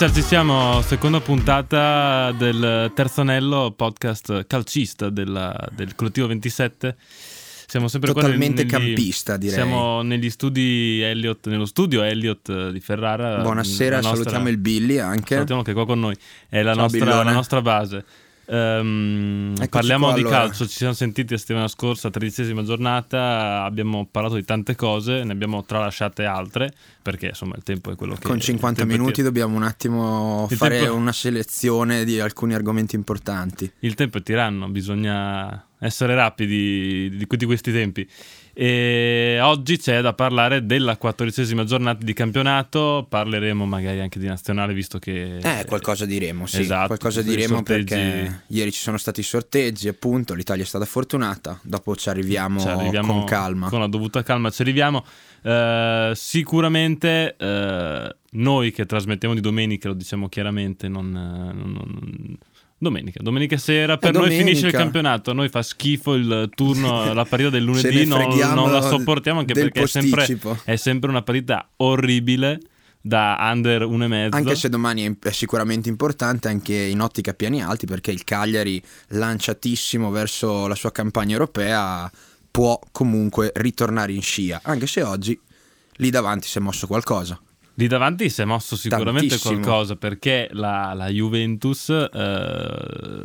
Richard, ci siamo, seconda puntata del terzo anello podcast calcista della, del collettivo 27. Siamo sempre Totalmente qua negli, campista, direi. Siamo negli studi Elliot, nello studio Elliot di Ferrara. Buonasera, nostra- salutiamo il Billy anche. Salutiamo che è qua con noi, è la, nostra, la nostra base. Eccoci parliamo qua, di allora. calcio, ci siamo sentiti la settimana scorsa, tredicesima giornata, abbiamo parlato di tante cose, ne abbiamo tralasciate altre, perché insomma il tempo è quello che... Con il 50 tempo è minuti dobbiamo un attimo Il fare tempo- una selezione di alcuni argomenti importanti. Il tempo è tiranno, bisogna essere rapidi di, di questi tempi. E oggi c'è da parlare della quattordicesima giornata di campionato, parleremo magari anche di nazionale visto che... Eh, qualcosa diremo, sì. Esatto, qualcosa diremo sorteggi- perché ieri ci sono stati i sorteggi, appunto, l'Italia è stata fortunata, dopo ci arriviamo, Ci arriviamo con calma. Con la dovuta calma ci arriviamo. Eh, sicuramente eh, noi che trasmettiamo di domenica, lo diciamo chiaramente, non, non- non- Domenica, domenica sera per noi domenica. finisce il campionato, a noi fa schifo il turno, la partita del lunedì, ne non, non la sopportiamo anche perché è sempre, è sempre una partita orribile da under 1,5. Anche se domani è, è sicuramente importante anche in ottica piani alti perché il Cagliari lanciatissimo verso la sua campagna europea può comunque ritornare in scia, anche se oggi lì davanti si è mosso qualcosa. Lì davanti si è mosso sicuramente Tantissimo. qualcosa perché la, la Juventus, eh,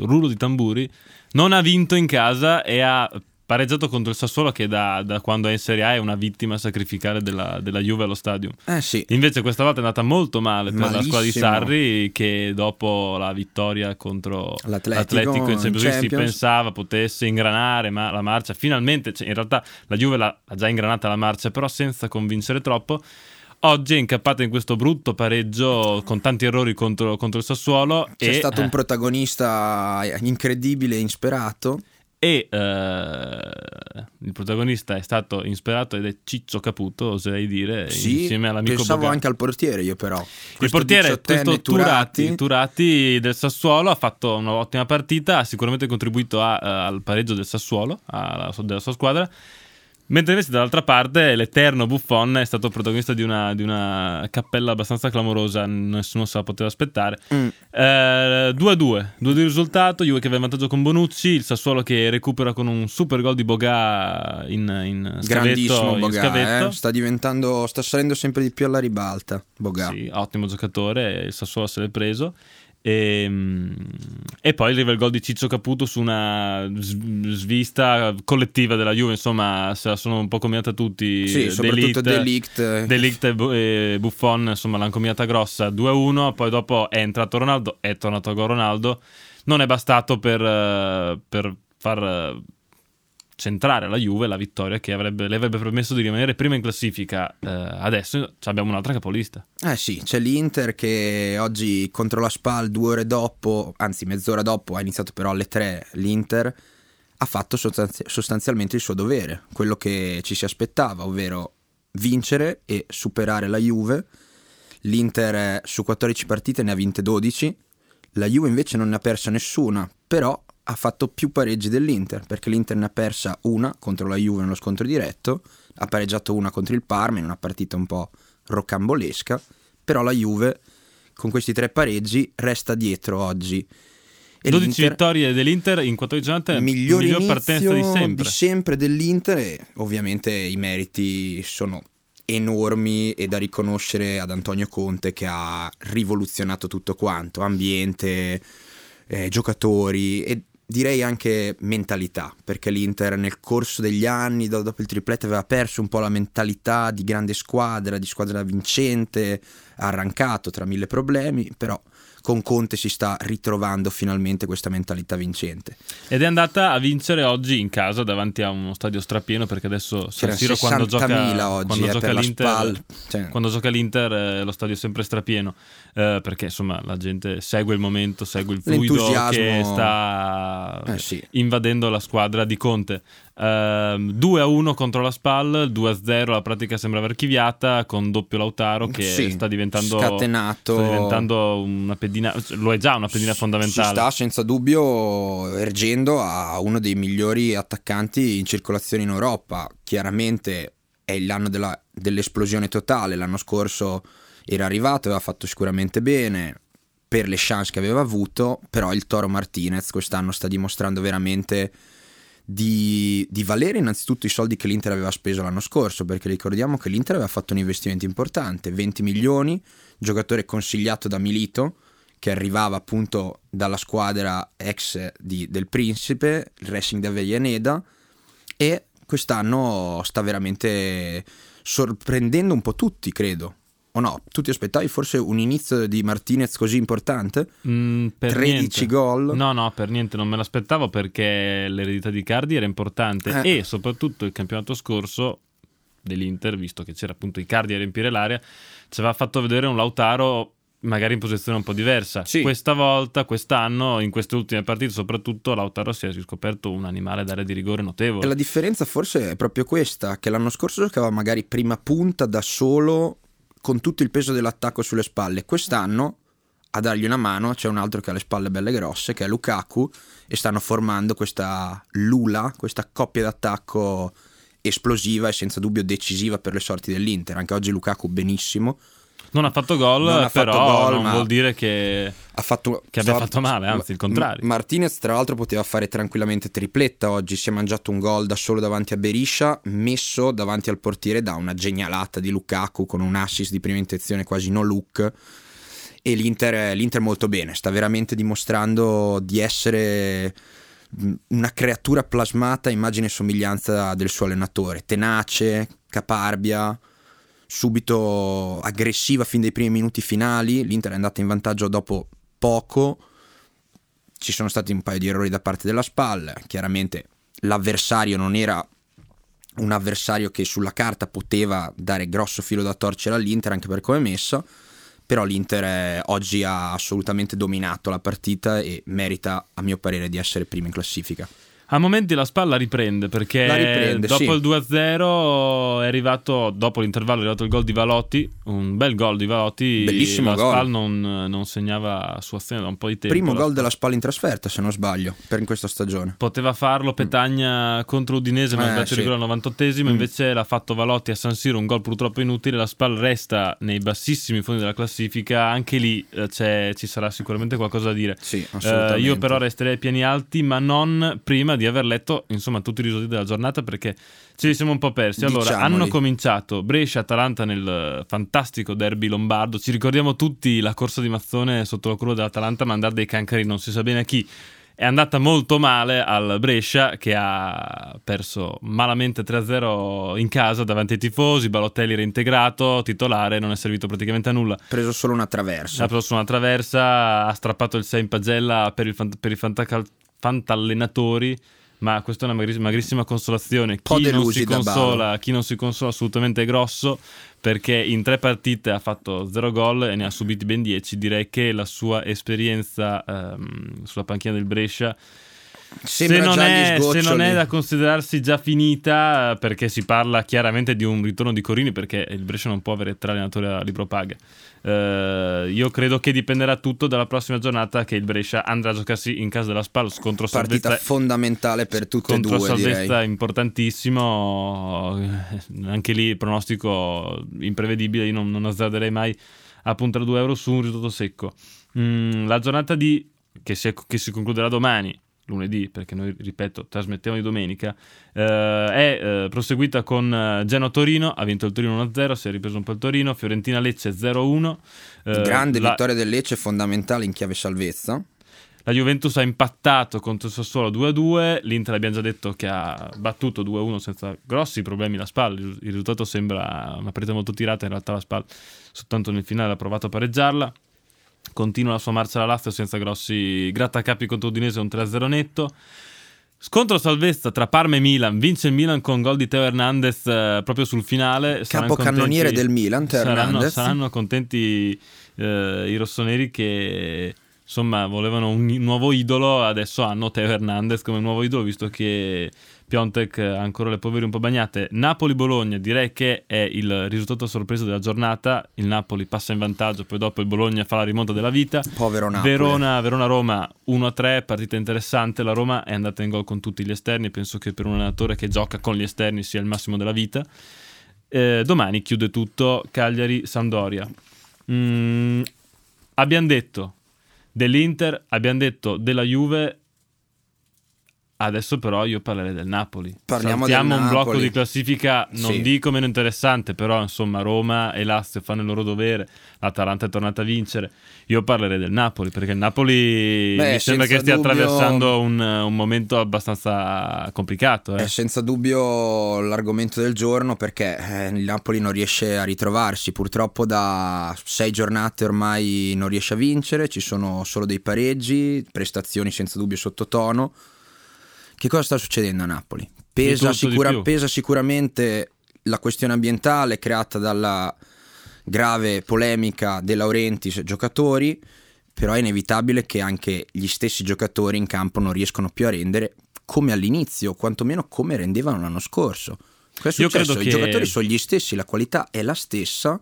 rullo di tamburi, non ha vinto in casa e ha pareggiato contro il Sassuolo che da, da quando è in Serie A è una vittima sacrificale della, della Juve allo stadio. Eh sì, Invece questa volta è andata molto male per la squadra di Malissimo. Sarri che dopo la vittoria contro L'Atletico l'Atletico in Champions League si pensava potesse ingranare ma la marcia finalmente, cioè, in realtà la Juve l'ha, ha già ingranata la marcia però senza convincere troppo. Oggi è incappata in questo brutto pareggio con tanti errori contro, contro il Sassuolo c'è e, stato eh, un protagonista incredibile e insperato. e, eh, il protagonista è stato insperato ed è Ciccio Caputo, oserei dire, Sì, insieme all'amico pensavo Boga. anche al portiere io però. Il Questo portiere, diciottenne questo Turati, Turati del Sassuolo, ha fatto un'ottima partita, ha sicuramente contribuito a- eh, al pareggio del Sassuolo, alla- della sua squadra. Mentre invece dall'altra parte l'eterno Buffon è stato protagonista di una, di una cappella abbastanza clamorosa, nessuno se la poteva aspettare. Mm. Eh, 2-2, 2-2 il risultato, Juve che va in vantaggio con Bonucci, il Sassuolo che recupera con un super gol di Boga in, in scavetto. Grandissimo Boga, scavetto. eh. sta diventando, sta salendo sempre di più alla ribalta. Boga. Sì, ottimo giocatore, il Sassuolo se l'è preso. E, e poi arriva il gol di Ciccio Caputo su una svista collettiva della Juve, insomma se la sono un po' combinata tutti. Sì, soprattutto Delict, Delict. Delict e Bu- Buffon, insomma l'hanno combinata grossa 2-1, poi dopo è entrato Ronaldo, è tornato a gol Ronaldo, non è bastato per, eh, per far eh, centrare alla Juve la vittoria che avrebbe, le avrebbe permesso di rimanere prima in classifica. Eh, adesso abbiamo un'altra capolista. Eh sì, c'è l'Inter che oggi contro la Spal due ore dopo, anzi mezz'ora dopo, ha iniziato però alle tre l'Inter, ha fatto sostanzi- sostanzialmente il suo dovere, quello che ci si aspettava, ovvero vincere e superare la Juve. L'Inter su 14 partite ne ha vinte 12, la Juve invece non ne ha persa nessuna, però ha fatto più pareggi dell'Inter, perché l'Inter ne ha persa una contro la Juve nello scontro diretto, ha pareggiato una contro il Parma in una partita un po' rocambolesca, però la Juve con questi tre pareggi resta dietro oggi. E 12 l'Inter- vittorie dell'Inter in 14 giornate, miglior, miglior partenza di sempre. sempre dell'Inter e ovviamente i meriti sono enormi e da riconoscere ad Antonio Conte che ha rivoluzionato tutto quanto, ambiente, eh, giocatori e direi anche mentalità, perché l'Inter nel corso degli anni, do- dopo il triplete, aveva perso un po' la mentalità di grande squadra, di squadra vincente, arrancato tra mille problemi, però con Conte si sta ritrovando finalmente questa mentalità vincente. Ed è andata a vincere oggi in casa davanti a uno stadio strapieno perché adesso San Siro quando 60.000 gioca, oggi quando eh, gioca l'Inter. Cioè, quando gioca l'Inter eh, lo stadio è sempre strapieno eh, perché insomma la gente segue il momento, segue il fluido che sta Eh sì. invadendo la squadra di Conte. Ehm, 2 a 1 contro la Spal, 2 a 0 la pratica sembra archiviata con doppio Lautaro che Sì, sta diventando scatenato. sta diventando una pedina, lo è già una pedina si fondamentale. sta senza dubbio ergendo a uno dei migliori attaccanti in circolazione in Europa. Chiaramente è l'anno della- dell'esplosione totale. L'anno scorso era arrivato, aveva fatto sicuramente bene per le chance che aveva avuto, però il Toro Martinez quest'anno sta dimostrando veramente di, di, valere innanzitutto i soldi che l'Inter aveva speso l'anno scorso, perché ricordiamo che l'Inter aveva fatto un investimento importante, 20 milioni, giocatore consigliato da Milito, che arrivava appunto dalla squadra ex di, del Principe, il Racing da Avellaneda, e quest'anno sta veramente sorprendendo un po' tutti, credo. O no? Tu ti aspettavi forse un inizio di Martinez così importante? Mm, 13 niente. gol? No, no, per niente, non me l'aspettavo perché l'eredità di Cardi era importante Eh. e soprattutto il campionato scorso dell'Inter, visto che c'era appunto Icardi a riempire l'area, ci aveva fatto vedere un Lautaro magari in posizione un po' diversa. Sì. Questa volta, quest'anno, in queste ultime partite, soprattutto Lautaro si è riscoperto un animale d'area di rigore E notevole. la differenza forse è proprio questa, che l'anno scorso giocava magari prima punta da solo con tutto il peso dell'attacco sulle spalle. Quest'anno a dargli una mano c'è un altro che ha le spalle belle grosse, che è Lukaku, e stanno formando questa lula, questa coppia d'attacco esplosiva e senza dubbio decisiva per le sorti dell'Inter. Anche oggi Lukaku benissimo. Non ha fatto gol, Non ha fatto però gol, non vuol dire che... Ha fatto, Che abbia stava- fatto male, anzi, il contrario. Martinez, tra l'altro, poteva fare tranquillamente tripletta oggi. Si è mangiato un gol da solo davanti a Beriscia, messo davanti al portiere da una genialata di Lukaku con un assist di prima intenzione quasi no look. E l'Inter, l'Inter molto bene, sta veramente dimostrando di essere una creatura plasmata, immagine e somiglianza del suo allenatore. Tenace, caparbia, subito aggressiva fin dai primi minuti finali. L'Inter è andata in vantaggio dopo poco. Ci sono stati un paio di errori da parte della SPAL. Chiaramente l'avversario non era un avversario che sulla carta poteva dare grosso filo da torcere all'Inter anche per come è messo. Però l'Inter eh, oggi ha assolutamente dominato la partita e merita, a mio parere, di essere prima in classifica. A momenti la spalla riprende perché riprende, dopo sì. il 2-0 è arrivato, dopo l'intervallo è arrivato il gol di Valotti, un bel gol di Valotti. Bellissimo la gol. Spal non, non segnava su azione da un po' di tempo. Primo gol della SPAL in trasferta, se non sbaglio, per in questa stagione. Poteva farlo Petagna contro Udinese, ma Eh, di sì. rigore al 98esimo. Mm. Invece l'ha fatto Valotti a San Siro, un gol purtroppo inutile. La Spal resta nei bassissimi fondi della classifica. Anche lì eh, c'è- ci sarà sicuramente qualcosa da dire. Sì, Eh, assolutamente. io però resterei ai piani alti, ma non prima di aver letto insomma tutti i risultati della giornata perché ce li siamo un po' persi. Allora, Diciamoli. hanno cominciato Brescia-Atalanta nel fantastico derby lombardo. Ci ricordiamo tutti la corsa di Mazzone sotto la curva dell'Atalanta, mandare dei cancari, non si sa bene a chi. È andata molto male al Brescia che ha perso malamente 3-0 in casa davanti ai tifosi. Balotelli reintegrato, titolare, non è servito praticamente a nulla. preso solo una traversa. Ha preso una traversa, ha strappato il 6 in pagella per, il fant- per i fantacal- fantallenatori. Ma questa è una magri- magrissima consolazione. Chi non, consola, chi non si consola assolutamente è grosso perché in tre partite ha fatto 0 gol e ne ha subiti ben 10. Direi che la sua esperienza ehm, sulla panchina del Brescia se non, è, se non è da considerarsi già finita, perché si parla chiaramente di un ritorno di Corini, perché il Brescia non può avere tre allenatori a libro paga. Eh, io credo che dipenderà tutto dalla prossima giornata che il Brescia andrà a giocarsi in casa della Spal contro partita Salvezza. fondamentale per tutte e due, Salvezza direi. importantissimo, eh, anche lì pronostico imprevedibile, io non, non azzarderei mai a puntare 2 euro su un risultato secco. Mm, la giornata di, che, si, che si concluderà domani, lunedì, perché noi, ripeto, trasmettiamo di domenica, eh, è eh, proseguita con eh, Genoa-Torino, ha vinto il Torino 1-0, si è ripreso un po' il Torino, Fiorentina-Lecce 0-1. eh, Grande la- vittoria del Lecce fondamentale in chiave salvezza. la Juventus ha impattato contro il Sassuolo 2-2, l'Inter abbiamo già detto che ha battuto 2-1 senza grossi problemi la SPAL, il il risultato sembra una partita molto tirata, in realtà la SPAL soltanto nel finale ha provato a pareggiarla. Continua la sua marcia alla Lazio senza grossi grattacapi contro Udinese, un 3-0 netto. Scontro salvezza tra Parma e Milan, vince il Milan con gol di Teo Hernandez eh, proprio sul finale. Capocannoniere del Milan, Teo saranno, Hernandez. saranno contenti eh, i rossoneri che insomma volevano un nuovo idolo, adesso hanno Teo Hernandez come nuovo idolo visto che Piontek ha ancora le polveri un po' bagnate. Napoli-Bologna direi che è il risultato a sorpresa della giornata, il Napoli passa in vantaggio, poi dopo il Bologna fa la rimonta della vita. Povero Napoli. Verona, Verona-Roma 1-3, partita interessante. La Roma è andata in gol con tutti gli esterni. Penso che per un allenatore che gioca con gli esterni sia il massimo della vita. Eh, domani chiude tutto Cagliari-Sampdoria. Mm, abbiamo detto dell'Inter, abbiamo detto della Juve. Adesso però io parlerei del Napoli. Parliamo Saltiamo del un Napoli. blocco di classifica, non Sì. dico meno interessante, però insomma Roma e Lazio fanno il loro dovere, l'Atalanta è tornata a vincere. Io parlerei del Napoli perché il Napoli Beh, mi sembra che stia dubbio- attraversando un, un momento abbastanza complicato. eh. È senza dubbio l'argomento del giorno perché eh, il Napoli non riesce a ritrovarsi. Purtroppo da sei giornate ormai non riesce a vincere, ci sono solo dei pareggi, prestazioni senza dubbio sottotono. Che cosa sta succedendo a Napoli? Pesa, sicura- pesa sicuramente la questione ambientale creata dalla grave polemica De Laurentiis giocatori, però è inevitabile che anche gli stessi giocatori in campo non riescono più a rendere come all'inizio, quantomeno come rendevano l'anno scorso. Cosa è Io successo? I che- giocatori sono gli stessi, la qualità è la stessa,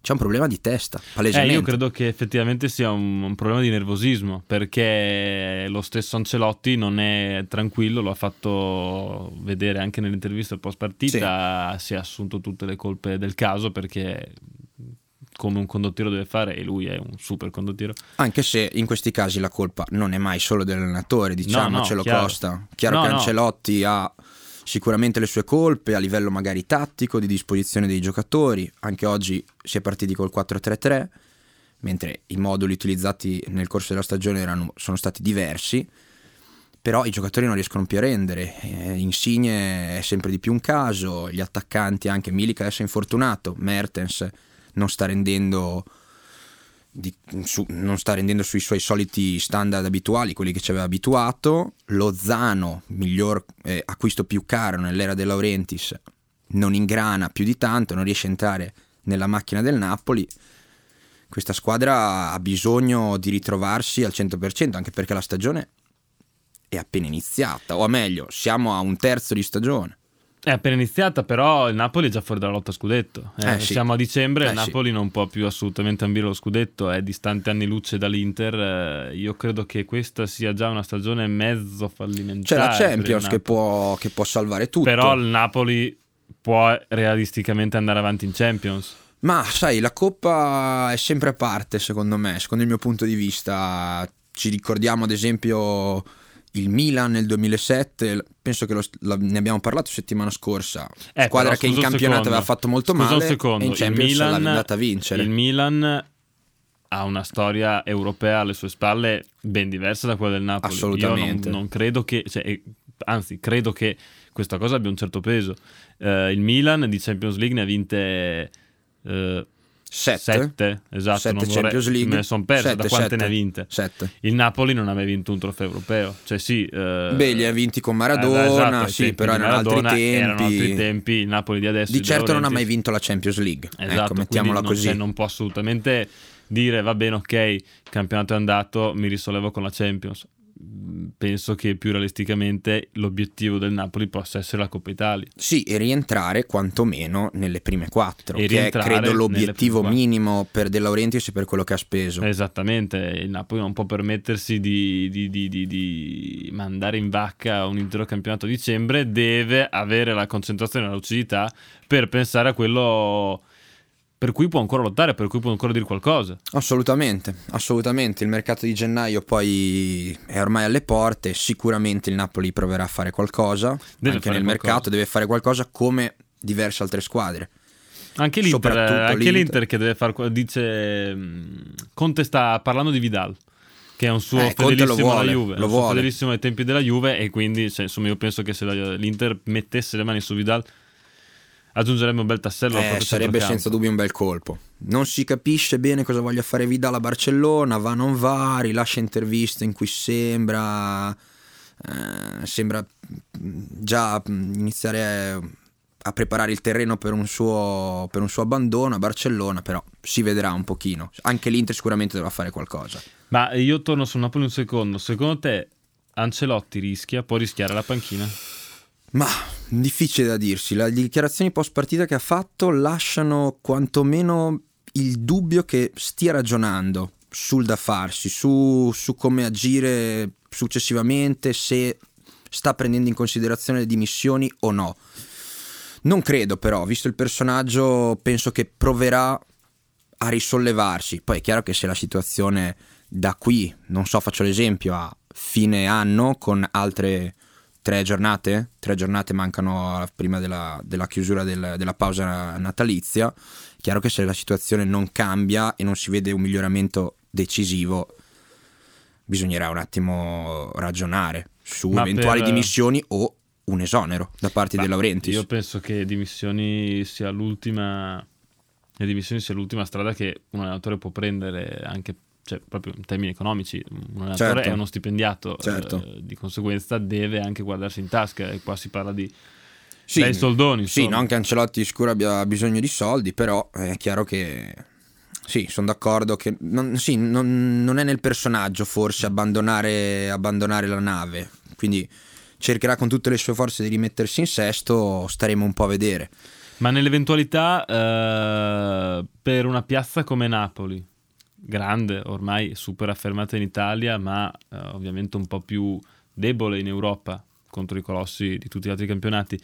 c'è un problema di testa, Eh, palesemente. io credo che effettivamente sia un, un problema di nervosismo perché lo stesso Ancelotti non è tranquillo, lo ha fatto vedere anche nell'intervista post partita, si è assunto tutte le colpe del caso perché come un condottiero deve fare e lui è un super condottiero. Anche se in questi casi la colpa non è mai solo dell'allenatore, diciamocelo chiaro. Costa. Chiaro No, che no. Ancelotti ha sicuramente le sue colpe a livello magari tattico, di disposizione dei giocatori. Anche oggi si è partiti col 4-3-3, mentre i moduli utilizzati nel corso della stagione erano- sono stati diversi. Però i giocatori non riescono più a rendere. Eh, Insigne è sempre di più un caso. Gli attaccanti, anche Milik adesso è infortunato. Mertens non sta rendendo di- su- non sta rendendo sui suoi soliti standard abituali, quelli che ci aveva abituato. Lozano, miglior eh, acquisto più caro nell'era De Laurentiis, non ingrana più di tanto, non riesce a entrare nella macchina del Napoli. Questa squadra ha bisogno di ritrovarsi al 100%, anche perché la stagione è appena iniziata, o meglio, siamo a un terzo di stagione. È appena iniziata, però il Napoli è già fuori dalla lotta a scudetto. Eh, Eh, sì. Siamo a dicembre, Eh, il sì. Napoli non può più assolutamente ambire lo scudetto, è distante anni luce dall'Inter. eh, Io credo che questa sia già una stagione mezzo C'è fallimentare. la per il Champions che può, che può salvare tutto. Però il Napoli può realisticamente andare avanti in Champions. Ma sai, la Coppa è sempre a parte, secondo me, secondo il mio punto di vista. Ci ricordiamo, ad esempio, il Milan nel 2007, penso che lo- la- ne abbiamo parlato settimana scorsa. Eh, Squadra però, che in campionato secondo. aveva fatto molto male un secondo, e in il Champions Milan, l'ha andata a vincere. Il Milan ha una storia europea alle sue spalle ben diversa da quella del Napoli. Assolutamente. Io non, non credo che, cioè, anzi, credo che questa cosa abbia un certo peso. Eh, il Milan di Champions League ne ha vinte eh, Sette. sette, esatto. Sette vorrei- Champions League. Me ne sono perso. Sette, da quante sette. ne ha vinte? Sette. Il Napoli non ha mai vinto un trofeo europeo. Cioè, sì. eh, Beh, li ha vinti con eh, Maradona, esatto, ai sì, però erano altri tempi. Erano altri tempi. Il Napoli di adesso. Di certo non ha mai vinto la Champions League. Esatto, ecco, mettiamola non, così. cioè, non può assolutamente dire va bene, ok, il campionato è andato, mi risollevo con la Champions. Penso che più realisticamente l'obiettivo del Napoli possa essere la Coppa Italia. Sì, e rientrare quantomeno nelle prime quattro, E che è credo l'obiettivo minimo per De Laurentiis e per quello che ha speso. Esattamente, il Napoli non può permettersi di, di- di- di- di mandare in vacca un intero campionato a dicembre, deve avere la concentrazione e la lucidità per pensare a quello per cui può ancora lottare, per cui può ancora dire qualcosa. Assolutamente, assolutamente. Il mercato di gennaio poi è ormai alle porte. Sicuramente il Napoli proverà a fare qualcosa. Deve anche nel qualcosa. mercato deve fare qualcosa come diverse altre squadre. Anche l'Inter, anche l'Inter. l'Inter che deve fare, dice, mh, Conte sta parlando di Vidal, che è un suo Eh, fedelissimo alla vuole, Juve, lo un suo fedelissimo ai tempi della Juve e quindi cioè, insomma io penso che se l'Inter mettesse le mani su Vidal aggiungerebbe un bel tassello Eh, sarebbe senza dubbio un bel colpo. Non si capisce bene cosa voglia fare Vidal a Barcellona, va non va, rilascia interviste in cui sembra eh, sembra mh, già mh, iniziare a preparare il terreno per un, suo, per un suo abbandono a Barcellona, però si vedrà un pochino. Anche l'Inter sicuramente dovrà fare qualcosa. Ma io torno sul Napoli un secondo, secondo te Ancelotti rischia, può rischiare la panchina? Ma difficile da dirsi, le dichiarazioni post partita che ha fatto lasciano quantomeno il dubbio che stia ragionando sul da farsi, su, su come agire successivamente, se sta prendendo in considerazione le dimissioni o no. Non credo però, visto il personaggio, penso che proverà a risollevarsi. Poi è chiaro che se la situazione da qui, non so, faccio l'esempio, a fine anno con altre tre giornate, tre giornate mancano prima della, della chiusura del, della pausa natalizia, chiaro che se la situazione non cambia e non si vede un miglioramento decisivo, bisognerà un attimo ragionare su Ma eventuali per... dimissioni o un esonero da parte dei Laurentiis. Io penso che dimissioni sia l'ultima le dimissioni sia l'ultima strada che un allenatore può prendere anche cioè, proprio in termini economici. Un allenatore certo. è uno stipendiato, certo. eh, di conseguenza deve anche guardarsi in tasca e qua si parla di sì, dai soldoni. Insomma. Sì, non che Ancelotti sicuro abbia bisogno di soldi, però è chiaro che sì, sono d'accordo che non, sì, non, non, è nel personaggio forse abbandonare, abbandonare la nave, quindi cercherà con tutte le sue forze di rimettersi in sesto, staremo un po' a vedere. Ma nell'eventualità eh, per una piazza come Napoli, grande, ormai super affermata in Italia, ma eh, ovviamente un po' più debole in Europa contro i colossi di tutti gli altri campionati,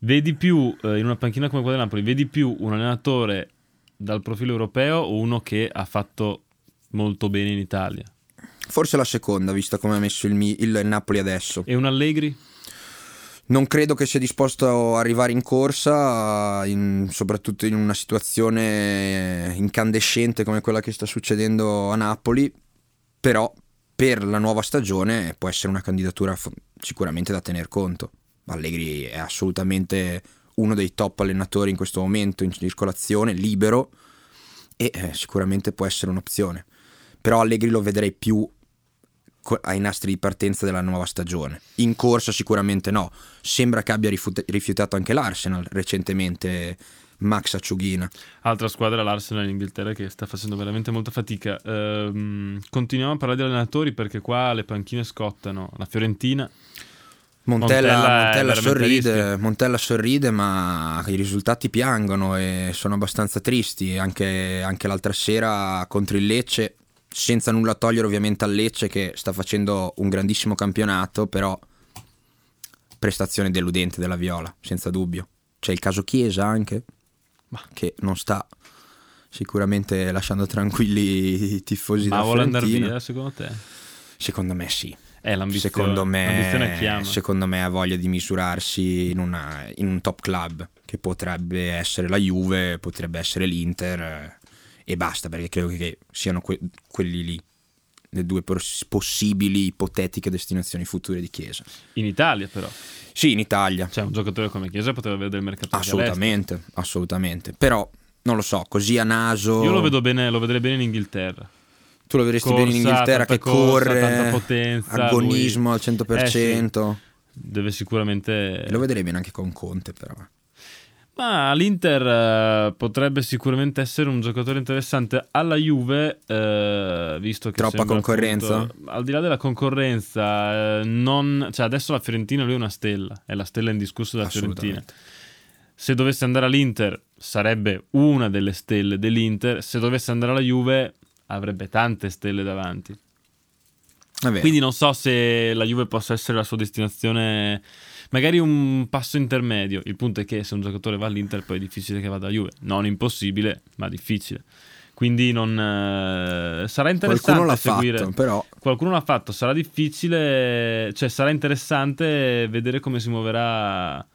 vedi più eh, in una panchina come quella di Napoli, vedi più un allenatore dal profilo europeo o uno che ha fatto molto bene in Italia? Forse la seconda, vista come ha messo il, il Napoli adesso. E un Allegri? Non credo che sia disposto ad arrivare in corsa, in, soprattutto in una situazione incandescente come quella che sta succedendo a Napoli, però per la nuova stagione può essere una candidatura sicuramente da tener conto. Allegri è assolutamente uno dei top allenatori in questo momento in circolazione, libero e eh, sicuramente può essere un'opzione. Però Allegri lo vedrei più ai nastri di partenza della nuova stagione. In corsa sicuramente no. Sembra che abbia rifiutato anche l'Arsenal recentemente. Max Acciughina. Altra squadra, l'Arsenal in Inghilterra, che sta facendo veramente molta fatica. Ehm, continuiamo a parlare di allenatori perché qua le panchine scottano. La Fiorentina. Montella, Montella, Montella, sorride, Montella, sorride, ma i risultati piangono e sono abbastanza tristi. Anche, anche l'altra sera contro il Lecce senza nulla togliere ovviamente al Lecce che sta facendo un grandissimo campionato, però prestazione deludente della Viola, senza dubbio. C'è il caso Chiesa anche, ma che non sta sicuramente lasciando tranquilli i tifosi ma vuole andare via secondo te? Secondo me sì. È l'ambizione, secondo me, secondo me ha voglia di misurarsi in, una, in un top club che potrebbe essere la Juve, potrebbe essere l'Inter e basta perché credo che siano que- quelli lì le due pos- possibili ipotetiche destinazioni future di Chiesa. In Italia però. Sì, in Italia. Cioè un giocatore come Chiesa poteva avere del mercato Assolutamente, assolutamente. Però non lo so, così a naso Io lo vedo bene, lo vedrei bene in Inghilterra. Tu lo vedresti corsa, bene in Inghilterra che corsa, corre, potenza, agonismo lui... al 100%. Eh sì, deve sicuramente Lo vedrei bene anche con Conte però. Ma l'Inter eh, potrebbe sicuramente essere un giocatore interessante alla Juve, eh, visto che troppa concorrenza. Appunto, al di là della concorrenza, eh, non, cioè adesso la Fiorentina lui è una stella, è la stella indiscussa della Fiorentina. Se dovesse andare all'Inter sarebbe una delle stelle dell'Inter, se dovesse andare alla Juve avrebbe tante stelle davanti. Quindi non so se la Juve possa essere la sua destinazione magari un passo intermedio. Il punto è che se un giocatore va all'Inter poi è difficile che vada a Juve. Non impossibile, ma difficile. Quindi non, eh, sarà interessante Qualcuno l'ha seguire. Fatto, però. Qualcuno l'ha fatto, sarà difficile, cioè sarà interessante vedere come si muoverà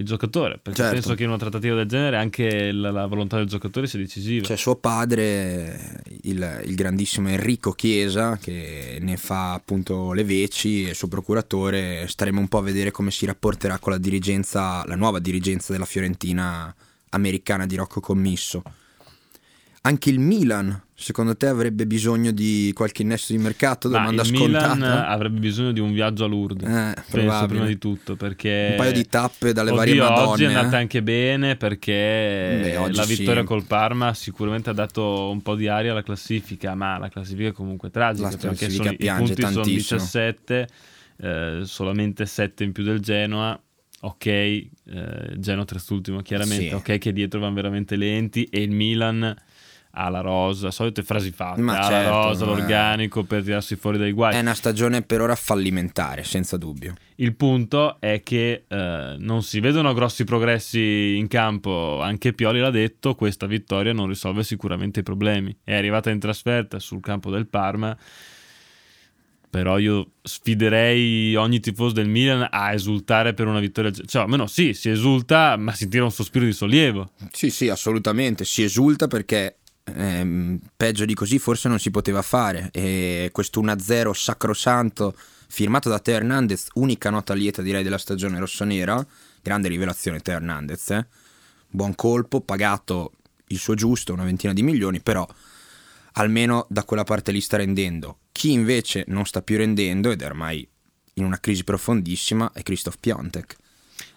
il giocatore, perché certo. penso che in una trattativa del genere anche la, la, volontà del giocatore sia decisiva. C'è suo padre, il, il, grandissimo Enrico Chiesa, che ne fa appunto le veci, e il suo procuratore. Staremo un po' a vedere come si rapporterà con la dirigenza, la nuova dirigenza della Fiorentina americana di Rocco Commisso. Anche il Milan, secondo te, avrebbe bisogno di qualche innesto di mercato? Domanda il scontata. Milan avrebbe bisogno di un viaggio a Lourdes, eh, penso prima di tutto, perché... Un paio di tappe dalle Oddio, varie Madonne. Oggi è andata eh? anche bene perché Beh, la vittoria sì. col Parma sicuramente ha dato un po' di aria alla classifica, ma la classifica è comunque tragica, la perché sono, i punti tantissimo. sono 17, eh, solamente 7 in più del Genoa ok, eh, Genoa terzultimo chiaramente, sì. ok che dietro vanno veramente lenti e il Milan ha la rosa, solite frasi fatte, Ma ha certo, rosa, ma- l'organico per tirarsi fuori dai guai. È una stagione per ora fallimentare, senza dubbio. Il punto è che eh, non si vedono grossi progressi in campo, anche Pioli l'ha detto, questa vittoria non risolve sicuramente i problemi. È arrivata in trasferta sul campo del Parma, però io sfiderei ogni tifoso del Milan a esultare per una vittoria. Cioè, almeno sì, si esulta, ma si tira un sospiro di sollievo. Sì, sì, assolutamente. Si esulta perché ehm, peggio di così forse non si poteva fare. E questo 1-0 sacrosanto firmato da Teo Hernandez, unica nota lieta direi della stagione rossonera. Grande rivelazione Teo Hernandez, eh? buon colpo, pagato il suo giusto, una ventina di milioni, però almeno da quella parte lì sta rendendo. Chi invece non sta più rendendo ed è ormai in una crisi profondissima è Christoph Piontek.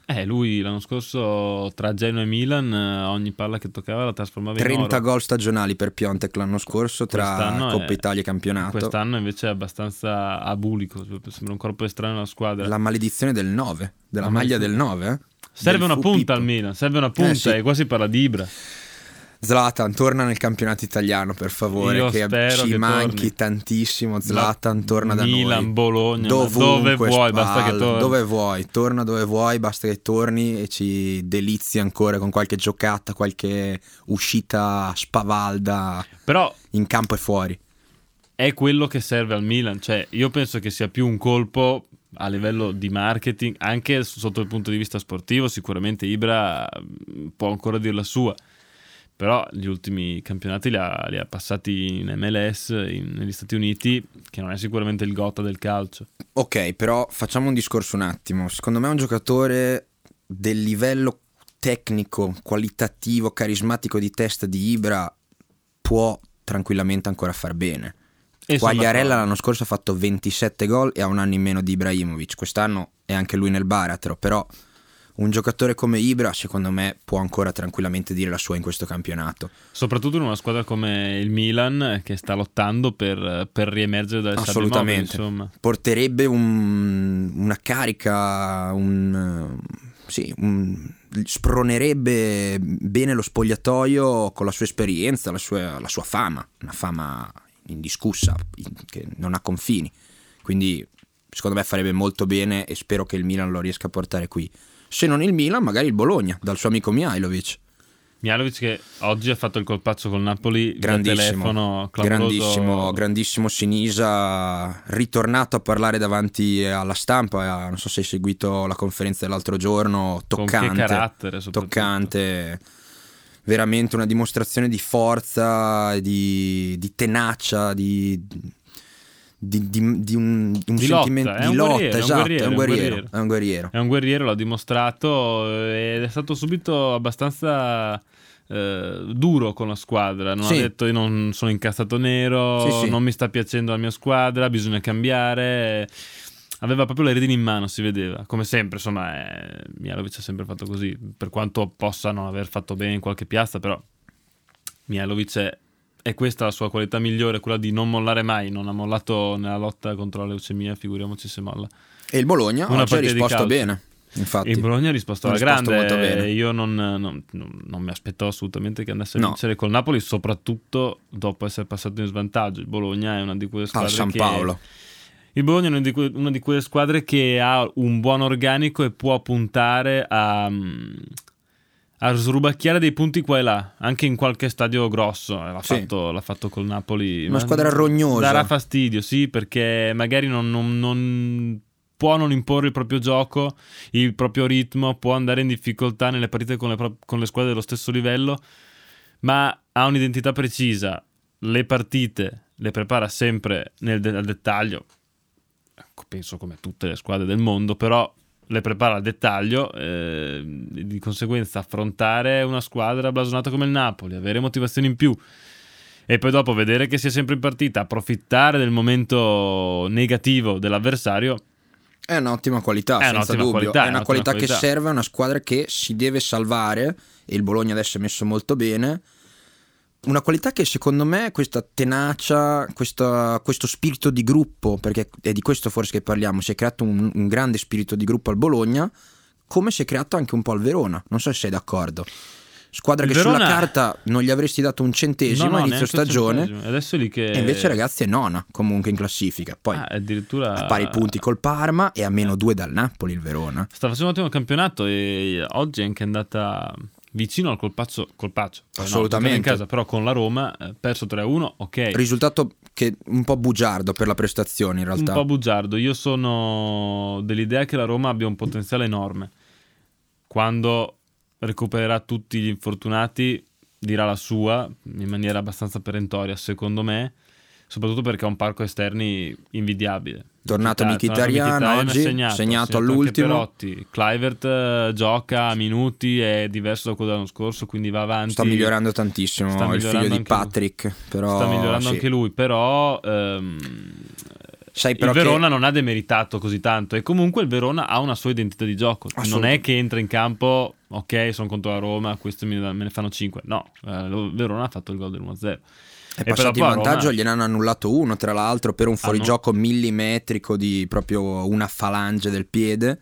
Eh, lui l'anno scorso tra Genoa e Milan, eh, ogni palla che toccava la trasformava in 30 oro. gol stagionali per Piontek l'anno scorso tra Quest'anno Coppa è- Italia e campionato. Quest'anno invece è abbastanza abulico, sembra un corpo estraneo alla squadra. La maledizione del 9, della La maglia del 9. eh? Serve Del una punta al Milan, serve una punta Eh, sì. e qua si parla di Ibra. Zlatan, torna nel campionato italiano per favore, Io che ci che manchi torni. tantissimo. Zlatan, torna da Milan, noi. Bologna, ma Dovunque dove vuoi, basta che spalla, torni. Dove vuoi, torna dove vuoi, basta che torni e ci delizi ancora con qualche giocata, qualche uscita spavalda Però in campo e fuori. è quello che serve al Milan, cioè io penso che sia più un colpo a livello di marketing, anche sotto il punto di vista sportivo, sicuramente Ibra mh, può ancora dire la sua. Però gli ultimi campionati li ha, li ha passati in MLS, in- negli Stati Uniti, che non è sicuramente il gota del calcio. Ok, però facciamo un discorso un attimo. Secondo me un giocatore del livello tecnico, qualitativo, carismatico di testa di Ibra può tranquillamente ancora far bene. E Quagliarella l'anno scorso ha fatto 27 gol e ha un anno in meno di Ibrahimovic. Quest'anno è anche lui nel baratro, però un giocatore come Ibra secondo me può ancora tranquillamente dire la sua in questo campionato. Soprattutto in una squadra come il Milan che sta lottando per, per riemergere dalle Assolutamente. insomma. porterebbe un- una carica, un, sì, un- spronerebbe bene lo spogliatoio con la sua esperienza, la sua, la sua fama, una fama indiscussa in- che non ha confini. Quindi secondo me farebbe molto bene e spero che il Milan lo riesca a portare qui. Se non il Milan, magari il Bologna, dal suo amico Mihailovic. Mialovic che oggi ha fatto il colpaccio col Napoli Grandissimo, telefono, clamoroso. grandissimo, grandissimo Sinisa, ritornato a parlare davanti alla stampa, non so se hai seguito la conferenza dell'altro giorno, toccante, che carattere soprattutto. toccante, veramente una dimostrazione di forza, di, di tenacia, di, di, di- di un, un Di lotta, sentimento è di un lotta, guerriero, è un esatto, guerriero, è un guerriero. è un guerriero. È un guerriero, l'ha dimostrato eh, ed è stato subito abbastanza eh, duro con la squadra. Non Sì. ha detto io non sono incazzato nero, Sì, sì. non mi sta piacendo la mia squadra, bisogna cambiare. Aveva proprio le redini in mano, si vedeva. Come sempre, insomma, eh, Mialovic ha sempre fatto così. Per quanto possa non aver fatto bene in qualche piazza, però Mialovic è, è questa la sua qualità migliore, quella di non mollare mai. Non ha mollato nella lotta contro la leucemia, figuriamoci se molla. E il Bologna Una oggi ha risposto bene, infatti. Il Bologna ha risposto alla grande. Io non, non- non- mi aspettavo assolutamente che andasse a No. vincere col Napoli, soprattutto dopo essere passato in svantaggio. Il Bologna è una di quelle al squadre San che- Paolo. Il Bologna è una di, que- una di quelle squadre che ha un buon organico e può puntare a, a srubacchiare dei punti qua e là, anche in qualche stadio grosso. Eh, L'ha, Sì. fatto, l'ha fatto col Napoli. Una squadra rognosa. Darà fastidio, sì, perché magari non, non- non può non imporre il proprio gioco, il proprio ritmo, può andare in difficoltà nelle partite con le, con le squadre dello stesso livello, ma ha un'identità precisa. Le partite le prepara sempre nel de- al dettaglio, penso come tutte le squadre del mondo, però le prepara al dettaglio, eh, di conseguenza affrontare una squadra blasonata come il Napoli, avere motivazioni in più e poi dopo vedere che sia sempre in partita, approfittare del momento negativo dell'avversario, È un'ottima qualità, È senza dubbio. qualità, è è una un'ottima qualità che qualità. serve a una squadra che si deve salvare e il Bologna adesso è messo molto bene. Una qualità che secondo me questa tenacia, questa- questo spirito di gruppo, perché è di questo forse che parliamo, si è creato un, un grande spirito di gruppo al Bologna, come si è creato anche un po' al Verona. Non so se sei d'accordo. Squadra Il che Verona- sulla carta non gli avresti dato un centesimo No, no, inizio stagione. che E invece, ragazzi, è nona comunque in classifica. Poi Ah, addirittura a pari punti col Parma e a meno due dal Napoli il Verona. Sta facendo un ottimo campionato e oggi è anche andata vicino al colpaccio, colpaccio. Eh, no, Assolutamente. in casa, però con la Roma, eh, perso 3-1, ok. Risultato che un po' bugiardo per la prestazione in un realtà. po' bugiardo. Io sono dell'idea che la Roma abbia un potenziale enorme. Quando recupererà tutti gli infortunati, dirà la sua in maniera abbastanza perentoria, secondo me, soprattutto perché ha un parco esterni invidiabile. Tornato Mkhitaryan- oggi, segnato anche all'ultimo. Clivert eh, gioca a minuti, è diverso da quello dell'anno scorso, quindi va avanti. Sta migliorando tantissimo Sta il migliorando figlio di lui. Patrick. Però, Sta migliorando sì. anche lui, però ehm, Sai però il Verona che non ha demeritato così tanto e comunque il Verona ha una sua identità di gioco. Non Assolutamente. è che entra in campo, ok, sono contro la Roma, questi me ne fanno 5. No, eh, il Verona ha fatto il gol del 1-0. È passato in vantaggio, Roma- gliene hanno annullato uno, tra l'altro, per un fuorigioco millimetrico di proprio una falange del piede.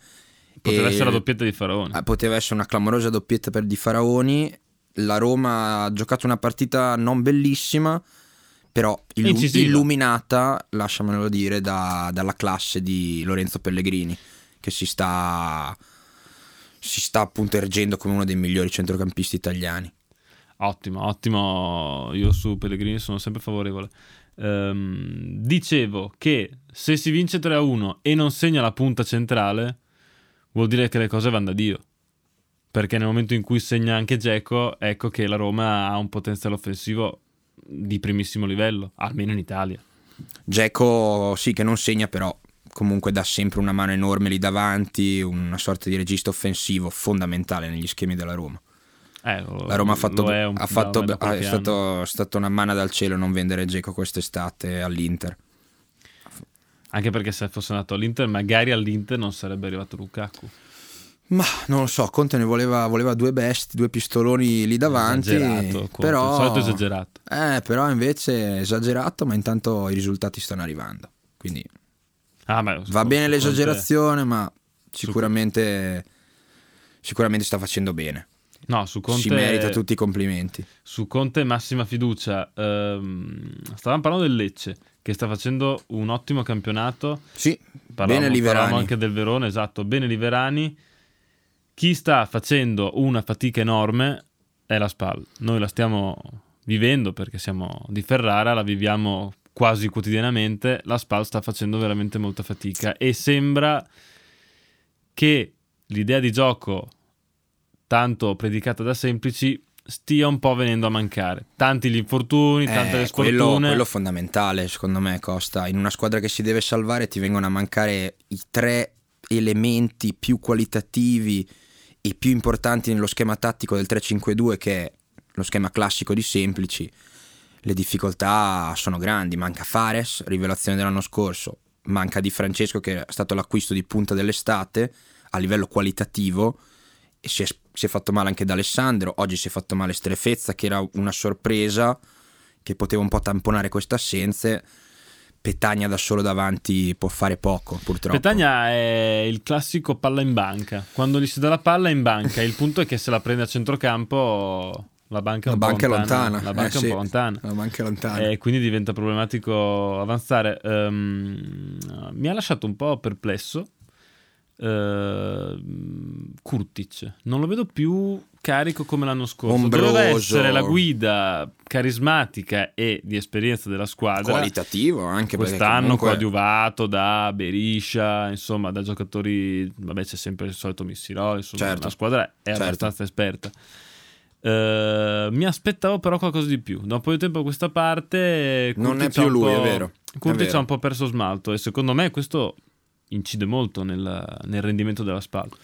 Poteva essere la doppietta di Faraone. Eh, Poteva essere una clamorosa doppietta per Di Faraoni. La Roma ha giocato una partita non bellissima, però illu- illuminata, lasciamelo dire, da- dalla classe di Lorenzo Pellegrini, che si sta, si sta appunto ergendo come uno dei migliori centrocampisti italiani. Ottimo, ottimo. Io su Pellegrini sono sempre favorevole. Ehm, dicevo che se si vince 3-1 e non segna la punta centrale, vuol dire che le cose vanno da Dio. Perché nel momento in cui segna anche Geco, ecco che la Roma ha un potenziale offensivo di primissimo livello, almeno in Italia. Geco sì che non segna, però comunque dà sempre una mano enorme lì davanti, una sorta di regista offensivo fondamentale negli schemi della Roma. Eh, lo- La Roma ha fatto, un- ha fatto- da- da è stato, è stata una manna dal cielo non vendere Geco quest'estate all'Inter. Anche perché se fosse andato all'Inter, magari all'Inter non sarebbe arrivato Lukaku. Ma non lo so, Conte ne voleva, voleva due besti, due pistoloni lì davanti. Esagerato, però, solito esagerato. Eh, però invece esagerato, ma intanto i risultati stanno arrivando. Quindi Ah, beh, va bene l'esagerazione, ma sicuramente, sicuramente sta facendo bene. No, su Conte Si merita tutti i complimenti. Su Conte massima fiducia. Ehm, stavamo parlando del Lecce, che sta facendo un ottimo campionato. Sì, Parlavamo, bene Liverani. parlavamo anche del Verona, esatto, bene Liverani. Chi sta facendo una fatica enorme è la SPAL. Noi la stiamo vivendo perché siamo di Ferrara, la viviamo quasi quotidianamente. La SPAL sta facendo veramente molta fatica e sembra che l'idea di gioco tanto predicata da semplici stia un po' venendo a mancare. Tanti gli infortuni, tante le Eh, quello, sfortune. quello fondamentale, secondo me, Costa. In una squadra che si deve salvare ti vengono a mancare i tre elementi più qualitativi e più importanti nello schema tattico del 3-5-2, che è lo schema classico di semplici. Le difficoltà sono grandi. Manca Fares, rivelazione dell'anno scorso. Manca Di Francesco, che è stato l'acquisto di punta dell'estate a livello qualitativo. E si è, si è fatto male anche da Alessandro. Oggi si è fatto male Strefezza, che era una sorpresa che poteva un po' tamponare queste assenze. Petagna da solo davanti può fare poco, purtroppo. Petagna è il classico palla in banca. Quando gli si dà la palla è in banca. Il punto è che se la prende a centrocampo la banca è un po' banca è lontana. lontana. La banca eh, è un sì. po' lontana. La banca è lontana. E quindi diventa problematico avanzare. Ehm, mi ha lasciato un po' perplesso. Ehm, Kurtic non lo vedo più carico come l'anno scorso. Ombroso. Doveva essere la guida carismatica e di esperienza della squadra. Qualitativo anche perché Quest'anno comunque- coadiuvato da Beriscia, insomma, da giocatori. Vabbè, c'è sempre il solito Missirò. Insomma, Certo. la squadra è Certo. abbastanza esperta. Eh, mi aspettavo però qualcosa di più. Da un po' di tempo a questa parte. Non Kurtic è più lui, è vero, Kurtic vero. ha un po' perso smalto e secondo me questo incide molto nel, nel rendimento della spalla.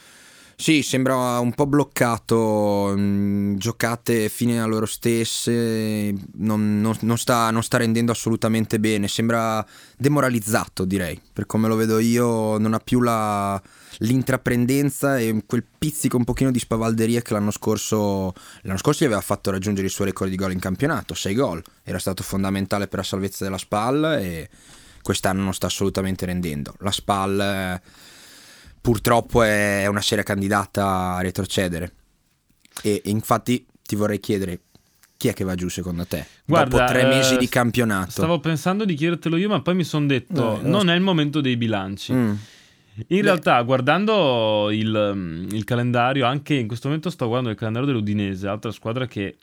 Sì, sembra un po' bloccato, mh, giocate fine a loro stesse, non, non- non sta, non sta rendendo assolutamente bene, sembra demoralizzato direi, per come lo vedo io non ha più la- l'intraprendenza e quel pizzico un pochino di spavalderia che l'anno scorso, l'anno scorso gli aveva fatto raggiungere il suo record di gol in campionato, 6 gol, era stato fondamentale per la salvezza della SPAL e quest'anno non sta assolutamente rendendo. La SPAL... eh, purtroppo è una seria candidata a retrocedere. E infatti ti vorrei chiedere chi è che va giù secondo te? Guarda, Dopo tre eh, mesi di campionato. Stavo pensando di chiedertelo io, ma poi mi sono detto: no. non è il momento dei bilanci. Mm. In Beh. realtà, guardando il, mm, il calendario, anche in questo momento sto guardando il calendario dell'Udinese, altra squadra che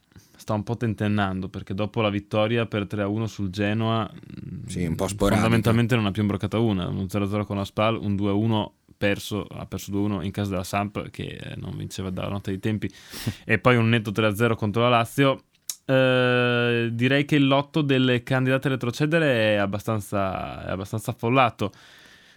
sta un po' tentennando perché dopo la vittoria per 3-1 sul Genoa, mm, Sì, un po' sporadica. fondamentalmente non ha più imbroccata una. Un 0-0 con la Spal, un 2-1 perso, ha perso 2-1 in casa della Samp che eh, non vinceva dalla notte dei tempi, e poi un netto 3-0 contro la Lazio. Eh, direi che il lotto delle candidate a retrocedere è abbastanza, è abbastanza affollato.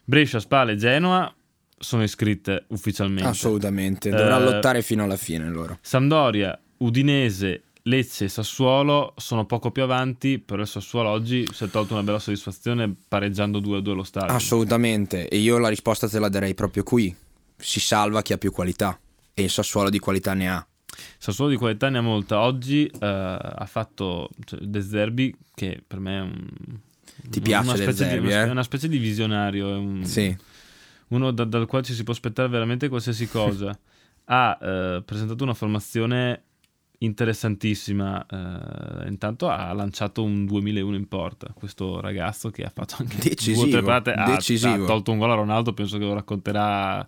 Brescia, Spal e Genoa sono iscritte ufficialmente. Assolutamente, dovrà Eh, lottare fino alla fine loro. Sampdoria, Udinese, Lecce e Sassuolo sono poco più avanti, però il Sassuolo oggi si è tolto una bella soddisfazione pareggiando 2-2 allo stadio. Assolutamente, e io la risposta te la darei proprio qui. Si salva chi ha più qualità e il Sassuolo di qualità ne ha. Sassuolo di qualità ne ha molta. Oggi eh, ha fatto cioè, De Zerbi, che per me è un... Ti piace una specie, Zerbi, di, una, eh? è una specie di visionario, un- Sì, uno da- dal quale ci si può aspettare veramente qualsiasi cosa. ha eh, presentato una formazione interessantissima. eh, intanto ha lanciato un 2001 in porta. Questo ragazzo che ha fatto anche Decisivo, due o tre parate, ha, ha tolto un gol a Ronaldo. Penso che lo racconterà.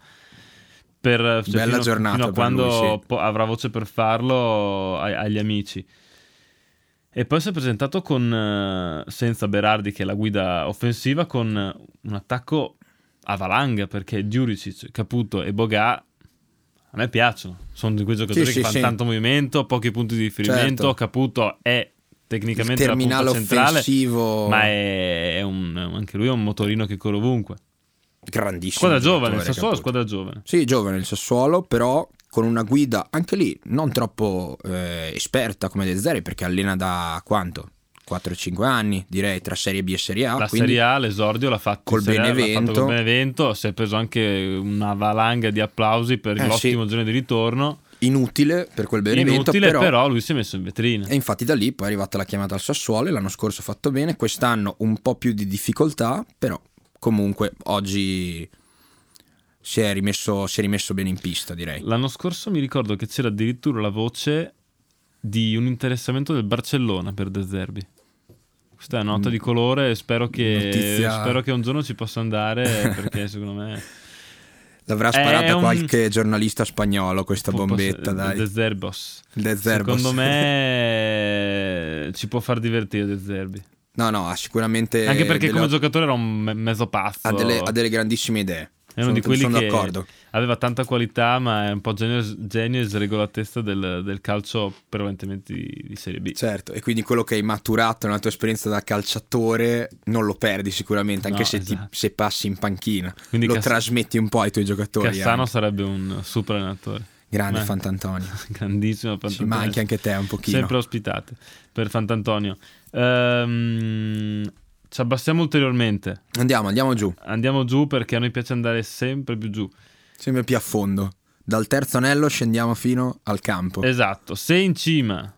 Per, cioè, Bella fino, giornata fino a quando lui, sì. avrà voce per farlo ai- agli amici. E poi si è presentato con, eh, senza Berardi che è la guida offensiva, con un attacco a valanga perché Djuricic, Caputo e Boga a me piacciono. Sono di quei giocatori Sì, che sì, fanno sì. tanto movimento, pochi punti di riferimento. Certo. Caputo è il tecnicamente punta terminale centrale, offensivo ma è, è un- anche lui è un motorino che corre ovunque. grandissimo. Squadra giovane, il Sassuolo Caputo. squadra giovane. Sì, giovane il Sassuolo, però con una guida anche lì non troppo eh, esperta come De Zeri perché allena da quanto? 4-5 anni, direi, tra Serie B e Serie A. La Serie A, l'esordio l'ha fatto Col Serie fatto Benevento. col Benevento, si è preso anche una valanga di applausi per Eh, l'ottimo sì. giorno di ritorno. inutile per quel Benevento, Inutile, però, però... lui si è messo in vetrina. E infatti da lì poi è arrivata la chiamata al Sassuolo l'anno scorso ha fatto bene, quest'anno un po' più di difficoltà, però comunque oggi si è rimesso, si è rimesso bene in pista, direi. L'anno scorso mi ricordo che c'era addirittura la voce di un interessamento del Barcellona per De Zerbi. Questa è una nota di colore, spero che, Notizia- spero che un giorno ci possa andare perché secondo me... L'avrà sparata un- qualche giornalista spagnolo questa può- bombetta, dai. De Zerbos. De Zerbos. Secondo me ci può far divertire De Zerbi. No, no, ha sicuramente... Anche perché delle- come giocatore era un me- mezzo pazzo. ha, delle, ha delle grandissime idee. È uno Sono, di quelli sono che d'accordo. aveva tanta qualità, ma è un po' genio, genio e sregolatezza del, del calcio prevalentemente di, di Serie B. Certo, e quindi quello che hai maturato nella tua esperienza da calciatore non lo perdi sicuramente, anche No, se, ti- esatto. se passi in panchina. Quindi lo Cas- trasmetti un po' ai tuoi giocatori. Cassano anche. sarebbe un super allenatore. Grande. Fantantonio. Grandissimo Ci Fantantonio. manchi anche te un pochino. Sempre ospitate per Fantantonio. Ehm, ci abbassiamo ulteriormente. Andiamo, andiamo giù, Andiamo giù perché a noi piace andare sempre più giù. sempre più a fondo. Dal terzo anello scendiamo fino al campo. Esatto, se in cima,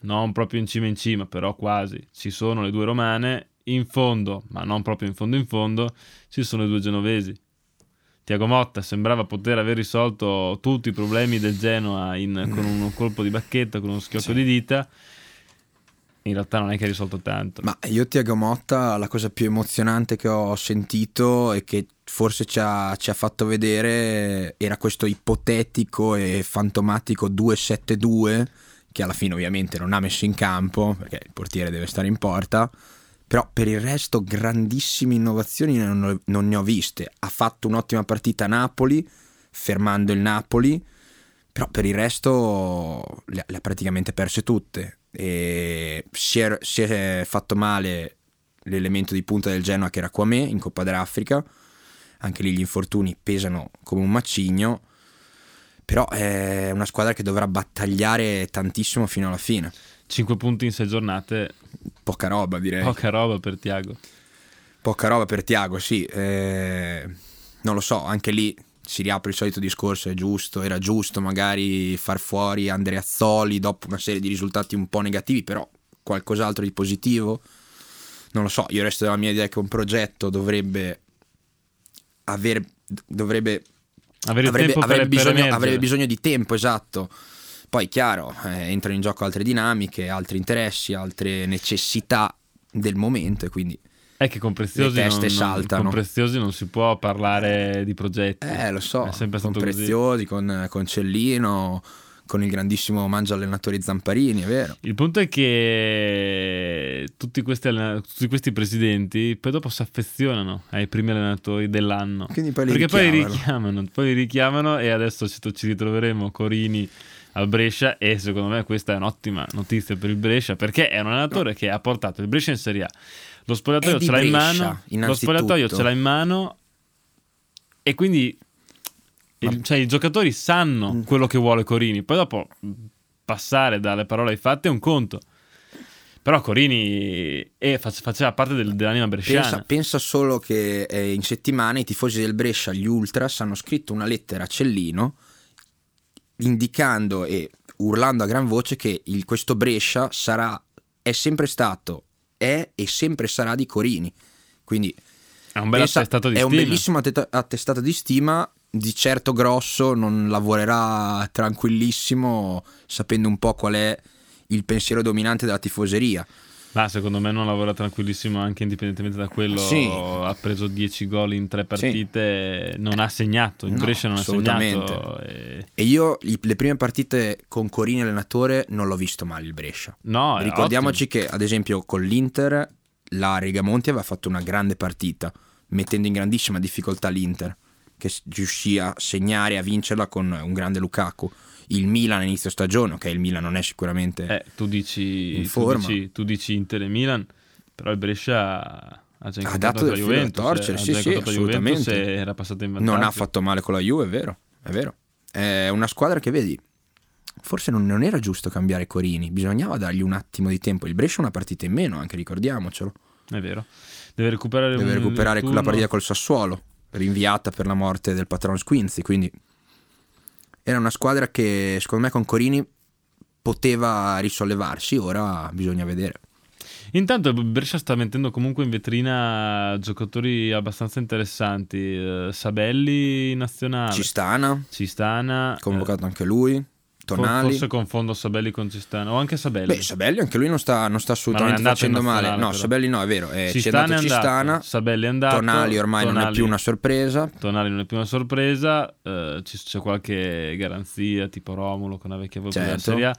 non proprio in cima in cima, però quasi, ci sono le due romane, in fondo, ma non proprio in fondo in fondo, ci sono le due genovesi. Tiago Motta sembrava poter aver risolto tutti i problemi del Genoa in- con un colpo di bacchetta, con uno schiocco Sì. di dita. In realtà non è che ha risolto tanto. Ma io Tiago Motta, la cosa più emozionante che ho sentito e che forse ci ha, ci ha fatto vedere era questo ipotetico e fantomatico 2-7-2 che alla fine ovviamente non ha messo in campo perché il portiere deve stare in porta. Però per il resto grandissime innovazioni non, non ne ho viste. Ha fatto un'ottima partita a Napoli, fermando il Napoli, però per il resto le, le ha praticamente perse tutte. E si è, si è fatto male l'elemento di punta del Genoa che era Quame in Coppa d'Africa. Anche lì gli infortuni pesano come un macigno. Però è una squadra che dovrà battagliare tantissimo fino alla fine. 5 punti in 6 giornate, Poca roba, direi. poca roba per Tiago. Poca roba per Tiago, sì. Eh, non lo so, anche lì si riapre il solito discorso, è giusto, era giusto magari far fuori Andreazzoli dopo una serie di risultati un po' negativi, però qualcos'altro di positivo? Non lo so, io resto della mia idea che un progetto dovrebbe aver, dovrebbe Avere avrebbe, avrebbe bisogno, avrebbe bisogno di tempo, esatto. Poi, chiaro, eh, entrano in gioco altre dinamiche, altri interessi, altre necessità del momento e quindi è che con Preziosi, Le teste non, saltano. con Preziosi non si può parlare di progetti. Eh, lo so, È sempre con. Preziosi, con, con Cellino, con il grandissimo mangia allenatori Zamparini, è vero. Il punto è che tutti questi, tutti questi presidenti poi dopo si affezionano ai primi allenatori dell'anno. Quindi poi li Perché poi li richiamano. richiamano, poi li richiamano e adesso ci, ci ritroveremo Corini al Brescia e secondo me questa è un'ottima notizia per il Brescia perché è un allenatore che ha portato il Brescia in Serie A. Lo spogliatoio ce l'ha in mano, lo spogliatoio ce l'ha in mano e quindi il- cioè, i giocatori sanno Mm. quello che vuole Corini. Poi dopo passare dalle parole ai fatti è un conto. Però Corini eh, fac- faceva parte del- dell'anima bresciana. Pensa, pensa solo che eh, in settimana i tifosi del Brescia, gli Ultras, hanno scritto una lettera a Cellino indicando e urlando a gran voce che il- questo Brescia sarà, è sempre stato, è e sempre sarà di Corini. Quindi È un bel pensa- attestato di è un bellissimo attestato di stima. Di certo grosso, non lavorerà tranquillissimo, sapendo un po' qual è il pensiero dominante della tifoseria. Ma secondo me non lavora tranquillissimo anche indipendentemente da quello. Sì. Ha preso 10 gol in tre partite, non ha segnato. Il No, Brescia non ha segnato. e- E io le prime partite con Corini allenatore non l'ho visto male il Brescia. No, Ricordiamoci ottimo. che ad esempio con l'Inter la Rigamonti aveva fatto una grande partita, mettendo in grandissima difficoltà l'Inter, che riuscì a segnare e a vincerla con un grande Lukaku. Il Milan a inizio stagione, ok, il Milan non è sicuramente... Eh, tu dici, In tu forma. dici, tu dici Inter e Milan, però il Brescia ha già incontrato dato la del filo da Juventus. torcere, eh, sì, ha sì, la Juventus assolutamente. e era passata in vantaggio. non ha fatto male con la Juve, è vero, è vero. È una squadra che vedi, forse non, non era giusto cambiare Corini, bisognava dargli un attimo di tempo. Il Brescia una partita in meno, anche ricordiamocelo. È vero. Deve recuperare Deve recuperare quella partita col Sassuolo, rinviata per la morte del patron Squinzi, quindi era una squadra che secondo me con Corini poteva risollevarsi, ora bisogna vedere. Intanto Brescia sta mettendo comunque in vetrina giocatori abbastanza interessanti. eh, Sabelli nazionale, Cistana, Cistana. eh, convocato anche lui, Tonali. Forse confondo Sabelli con Cistana. O anche Sabelli. Beh, Sabelli anche lui non sta, non sta assolutamente non facendo male. No, però. Sabelli no, è vero. Eh, Cistana andato è andato, Cistana. Sabelli è andato. Tonali ormai non è Tonali- più una sorpresa. Tonali non è più una sorpresa. eh, c'è qualche garanzia, tipo Romulo con una vecchia della Certo. Serie A.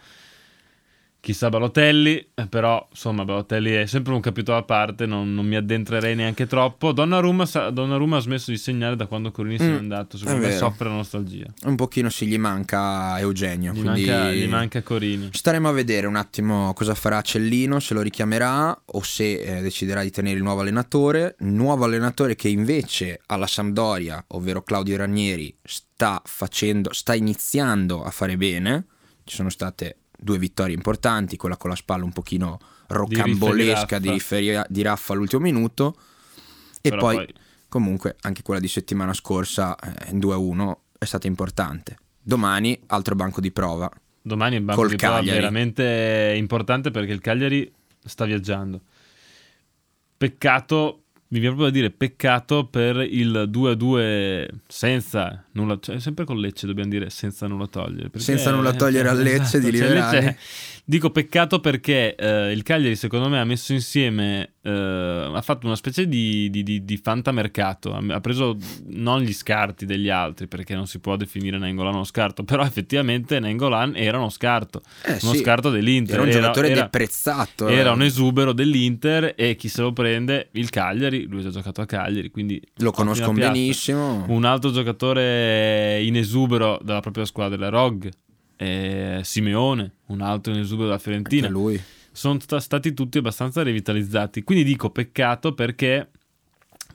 Chissà Balotelli, però insomma Balotelli è sempre un capitolo a parte, non, non mi addentrerei neanche troppo. Donnarumma, Donnarumma ha smesso di segnare da quando Corini se n'è Mm, andato, secondo me soffre la nostalgia. Un pochino sì, gli manca Eugenio. Gli, quindi... manca, gli manca Corini. Staremo a vedere un attimo cosa farà Cellino, se lo richiamerà o se eh, deciderà di tenere il nuovo allenatore. Nuovo allenatore che invece alla Sampdoria, ovvero Claudio Ranieri, sta facendo, sta iniziando a fare bene. Ci sono state due vittorie importanti, quella con la spalla un pochino rocambolesca di, Riffa. riferia- di Raffa all'ultimo minuto. E Però poi, comunque anche quella di settimana scorsa, eh, 2-1, è stata importante. Domani altro banco di prova. Domani è un banco di prova Cagliari. veramente importante perché il Cagliari sta viaggiando. Peccato, mi viene proprio da dire peccato per il 2-2 senza nulla, cioè sempre con Lecce dobbiamo dire senza nulla togliere. Senza nulla togliere a Lecce di cioè, Liverani. Lecce- dico peccato perché eh, il Cagliari secondo me ha messo insieme, eh, ha fatto una specie di, di, di, di fantamercato, ha, preso non gli scarti degli altri perché non si può definire Nengolan uno scarto, però effettivamente Nengolan era uno scarto, Eh, uno sì, scarto dell'Inter. Era un giocatore era- deprezzato. era eh. un esubero dell'Inter e chi se lo prende? Il Cagliari, lui ha giocato a Cagliari, quindi Lo conosco benissimo. Un altro giocatore in esubero della propria squadra è Rog, e Simeone, un altro in esubero della Fiorentina. Anche lui. Sono sta- stati tutti abbastanza revitalizzati. Quindi dico peccato perché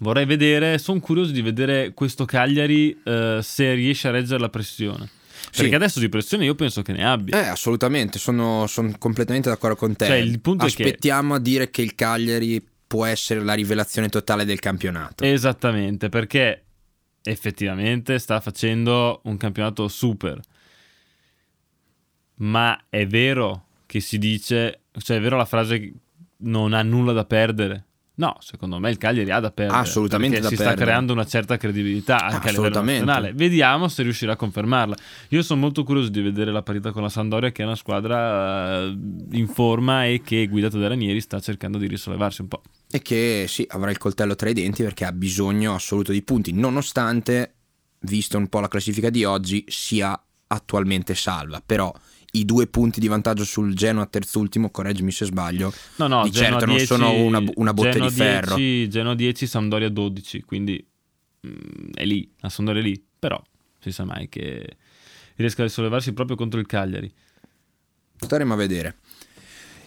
vorrei vedere, sono curioso di vedere questo Cagliari eh, se riesce a reggere la pressione. Perché Sì. adesso di pressione io penso che ne abbia. Eh, assolutamente, sono, sono completamente d'accordo con te. Cioè, il punto è che- Aspettiamo a dire che il Cagliari può essere la rivelazione totale del campionato. Esattamente, perché effettivamente sta facendo un campionato super. Ma è vero che si dice, cioè è vero la frase che non ha nulla da perdere. No, secondo me il Cagliari ha da perdere. Assolutamente da si perdere. sta creando una certa credibilità anche a livello nazionale. Vediamo se riuscirà a confermarla. Io sono molto curioso di vedere la partita con la Sandoria, che è una squadra eh, in forma e che, guidata da Ranieri, sta cercando di risollevarsi un po'. E che sì, avrà il coltello tra i denti perché ha bisogno assoluto di punti, nonostante, visto un po' la classifica di oggi, sia attualmente salva. Però i due punti di vantaggio sul Genoa terzultimo, correggimi se sbaglio, No, no, di Genoa certo non 10, sono una, una botte Genoa di ferro. 10, Genoa 10, Sampdoria 12, quindi mm, è lì, la Sampdoria è lì, però si sa mai che riesca a risollevarsi proprio contro il Cagliari. Staremo a vedere.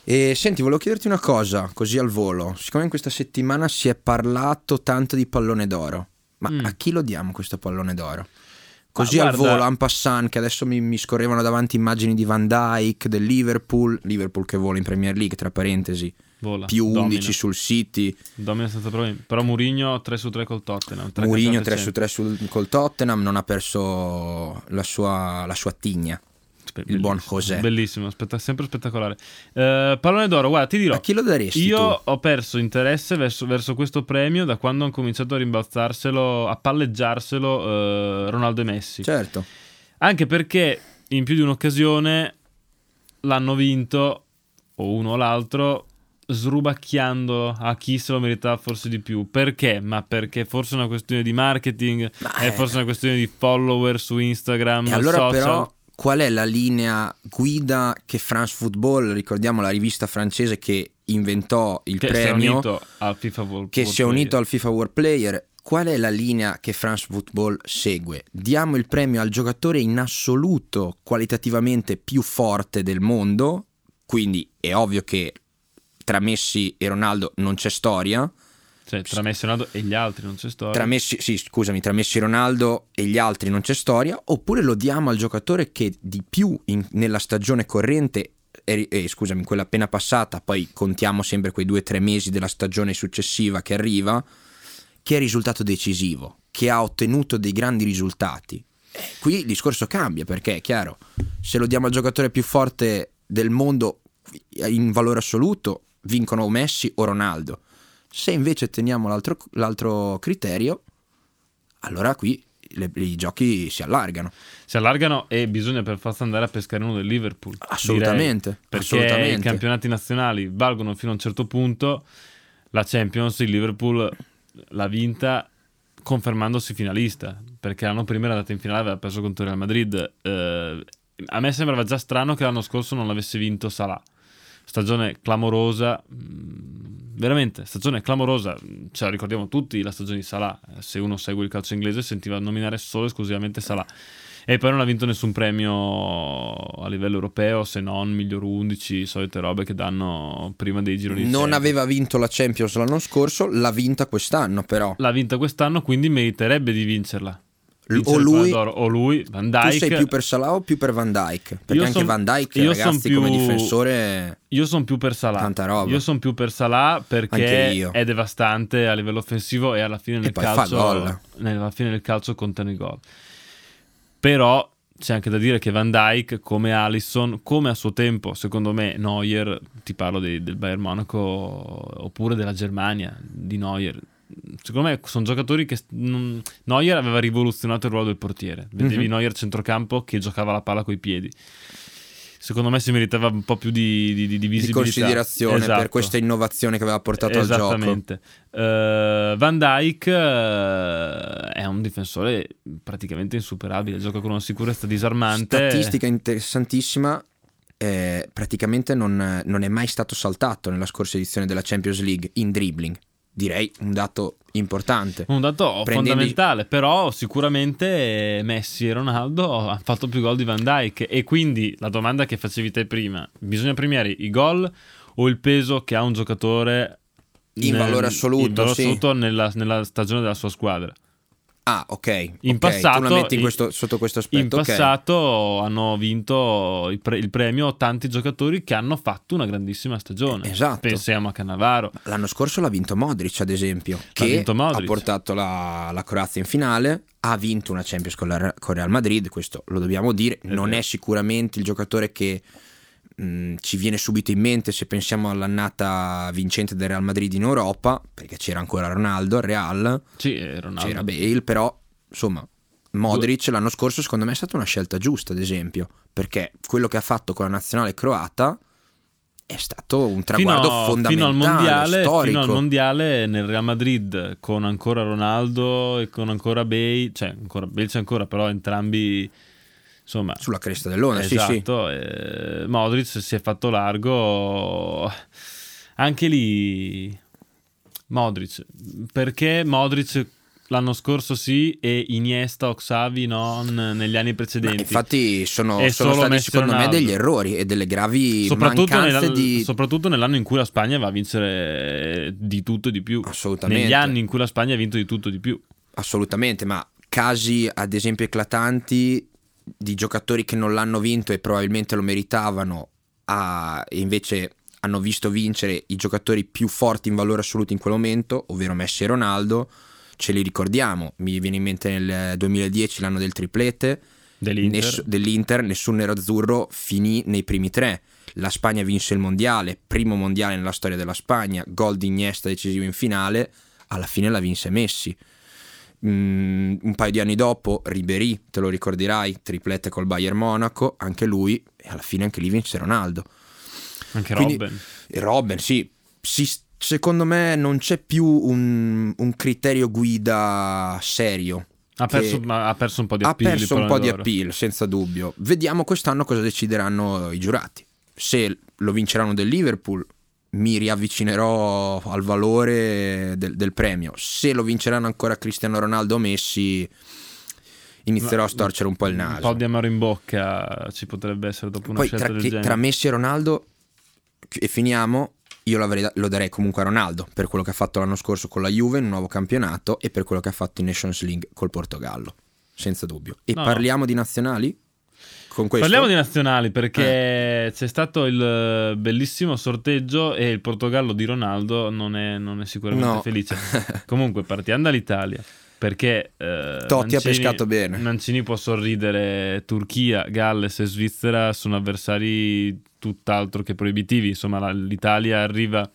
E senti, volevo chiederti una cosa, così al volo. Siccome in questa settimana si è parlato tanto di pallone d'oro, ma Mm. a chi lo diamo questo pallone d'oro? Così Ma al volo, en passant, che adesso mi, mi scorrevano davanti immagini di Van Dyke, del Liverpool, Liverpool che vola in Premier League, tra parentesi, Vola, più 11 domina. sul City, Domina senza problemi. Però Mourinho 3 su 3 col Tottenham. Mourinho campionati 3 su 3 sul, col Tottenham, non ha perso la sua, la sua tigna. Il buon José. Bellissimo, spetta- sempre spettacolare. Eh, pallone d'oro, guarda, ti dirò. A chi lo daresti Io tu? ho perso interesse verso, verso questo premio da quando hanno cominciato a rimbalzarselo, a palleggiarselo eh, Ronaldo e Messi. Certo. Anche perché in più di un'occasione l'hanno vinto, o uno o l'altro, srubacchiando a chi se lo meritava forse di più. Perché? Ma perché forse è una questione di marketing, Ma è è- forse una questione di follower su Instagram, E allora social. però qual è la linea guida che France Football, ricordiamo la rivista francese che inventò il che si premio, FIFA World che World si è unito Player. al FIFA World Player, qual è la linea che France Football segue? Diamo il premio al giocatore in assoluto qualitativamente più forte del mondo, quindi è ovvio che tra Messi e Ronaldo non c'è storia, Cioè, tra Messi e Ronaldo e gli altri non c'è storia. tra Messi, sì, scusami, tra Messi e Ronaldo e gli altri non c'è storia, oppure lo diamo al giocatore che di più in- nella stagione corrente, e, e, scusami, quella appena passata, poi contiamo sempre quei due o tre mesi della stagione successiva che arriva, che è risultato decisivo, che ha ottenuto dei grandi risultati. Eh, qui il discorso cambia perché è chiaro, se lo diamo al giocatore più forte del mondo in valore assoluto, vincono o Messi o Ronaldo. Se invece teniamo l'altro, l'altro criterio, allora qui le- i giochi si allargano. Si allargano e bisogna per forza andare a pescare uno del Liverpool. Assolutamente, direi. perché assolutamente. i campionati nazionali valgono fino a un certo punto. La Champions, il Liverpool l'ha vinta confermandosi finalista. Perché l'anno prima era andata in finale, aveva perso contro il Real Madrid. Eh, a me sembrava già strano che l'anno scorso non l'avesse vinto Salah. Stagione clamorosa, mm, veramente stagione clamorosa. Ce la ricordiamo tutti la stagione di Salah. Eh, Se uno segue il calcio inglese, sentiva nominare solo e esclusivamente Salah. E poi non ha vinto nessun premio a livello europeo se non miglior 11, solite robe che danno prima dei gironi. Non Champions. aveva vinto la Champions l'anno scorso, l'ha vinta quest'anno però. L'ha vinta quest'anno, quindi meriterebbe di vincerla. O lui, o lui, Van tu Dyke. sei più per Salah o più per Van Dyke? Perché Io anche son- Van Dyke, ragazzi, come più- difensore... Io sono più per Salah. Tanta roba. Io sono più per Salah perché è devastante a livello offensivo e alla fine nel fa calcio nella fine del calcio contano i gol. Però c'è anche da dire che Van Dyke come Allison, come a suo tempo, secondo me Neuer, ti parlo dei- del Bayern Monaco oppure della Germania di Neuer. Secondo me sono giocatori che non- Neuer aveva rivoluzionato il ruolo del portiere. Vedevi Mhm. Neuer centrocampo che giocava la palla coi piedi. Secondo me si meritava un po' più di, di, di Di visibilità. considerazione per Esatto. questa innovazione che aveva portato al gioco. Esattamente. Eh, Van Dyke eh, è un difensore praticamente insuperabile, gioca con una sicurezza disarmante. Statistica interessantissima. eh, praticamente non, non è mai stato saltato nella scorsa edizione della Champions League in dribbling. Direi un dato importante. Un dato Prendendo- fondamentale, però sicuramente Messi e Ronaldo hanno fatto più gol di Van Dyke e quindi la domanda che facevi te prima, bisogna premiare i gol o il peso che ha un giocatore In valore assoluto, in valore sì. assoluto nella, nella stagione della sua squadra? Ah, ok. In ok, passato- tu la metti in questo- sotto questo aspetto. In passato hanno vinto il, pre- il premio tanti giocatori che hanno fatto una grandissima stagione. Eh, esatto. Pensiamo a Cannavaro. L'anno scorso l'ha vinto Modric, ad esempio, che vinto Modric. ha portato la, la Croazia in finale, ha vinto una Champions con, la, con Real Madrid, questo lo dobbiamo dire, È non vero. è sicuramente il giocatore che mh, ci viene subito in mente se pensiamo all'annata vincente del Real Madrid in Europa, perché c'era ancora Ronaldo al Real, Sì, eh, Ronaldo. c'era Bale, però insomma Modric l'anno scorso secondo me è stata una scelta giusta, ad esempio, perché quello che ha fatto con la nazionale croata è stato un traguardo fino, fondamentale, fino al mondiale, storico. fino al mondiale nel Real Madrid con ancora Ronaldo e con ancora Bale, cioè ancora, Bale c'è ancora, però entrambi insomma Sulla cresta dell'onda, sì, sì. esatto, eh, Modric si è fatto largo anche lì Modric, perché Modric l'anno scorso sì e Iniesta o Xavi non negli anni Ma precedenti. infatti sono, sono stati secondo me degli errori e delle gravi soprattutto, mancanze nella- di... soprattutto nell'anno in cui la Spagna va a vincere di tutto e di più. Assolutamente. Negli anni in cui la Spagna ha vinto di tutto e di più. Assolutamente, ma casi ad esempio eclatanti di giocatori che non l'hanno vinto e probabilmente lo meritavano a- e invece hanno visto vincere i giocatori più forti in valore assoluto in quel momento, ovvero Messi e Ronaldo, ce li ricordiamo, mi viene in mente nel 2010 l'anno del triplete, Dell'Inter. Ness- dell'Inter, nessun nerazzurro finì nei primi tre. La Spagna vinse il mondiale, primo mondiale nella storia della Spagna, gol di Iniesta decisivo in finale, alla fine la vinse Messi. Mm, un paio di anni dopo, Ribery, te lo ricorderai, triplete col Bayern Monaco, anche lui, e alla fine anche lì vinse Ronaldo. Anche Quindi- Robben. E Robben, sì, si- secondo me non c'è più un, un criterio guida serio. Ha perso, ha perso un po' di ha appeal. perso il un po' di appeal, senza dubbio. Vediamo quest'anno cosa decideranno i giurati. Se lo vinceranno del Liverpool, mi riavvicinerò al valore del, del premio. Se lo vinceranno ancora Cristiano Ronaldo o Messi, inizierò a storcere un po' il Un naso. po' di amaro in bocca ci potrebbe essere dopo una Poi scelta tra, genere. tra Messi e Ronaldo, e finiamo, io lo darei comunque a Ronaldo per quello che ha fatto l'anno scorso con la Juve in un nuovo campionato e per quello che ha fatto in Nations League col Portogallo, senza dubbio. E No, parliamo di nazionali? Con questo? Parliamo di nazionali perché Eh. c'è stato il eh, bellissimo sorteggio e il Portogallo di Ronaldo non è, non è sicuramente No. felice. Comunque partiamo dall'Italia perché eh, Totti ha Mancini- pescato bene. Mancini può sorridere Turchia, Galles e Svizzera sono avversari tutt'altro che proibitivi. Insomma l'Italia arriva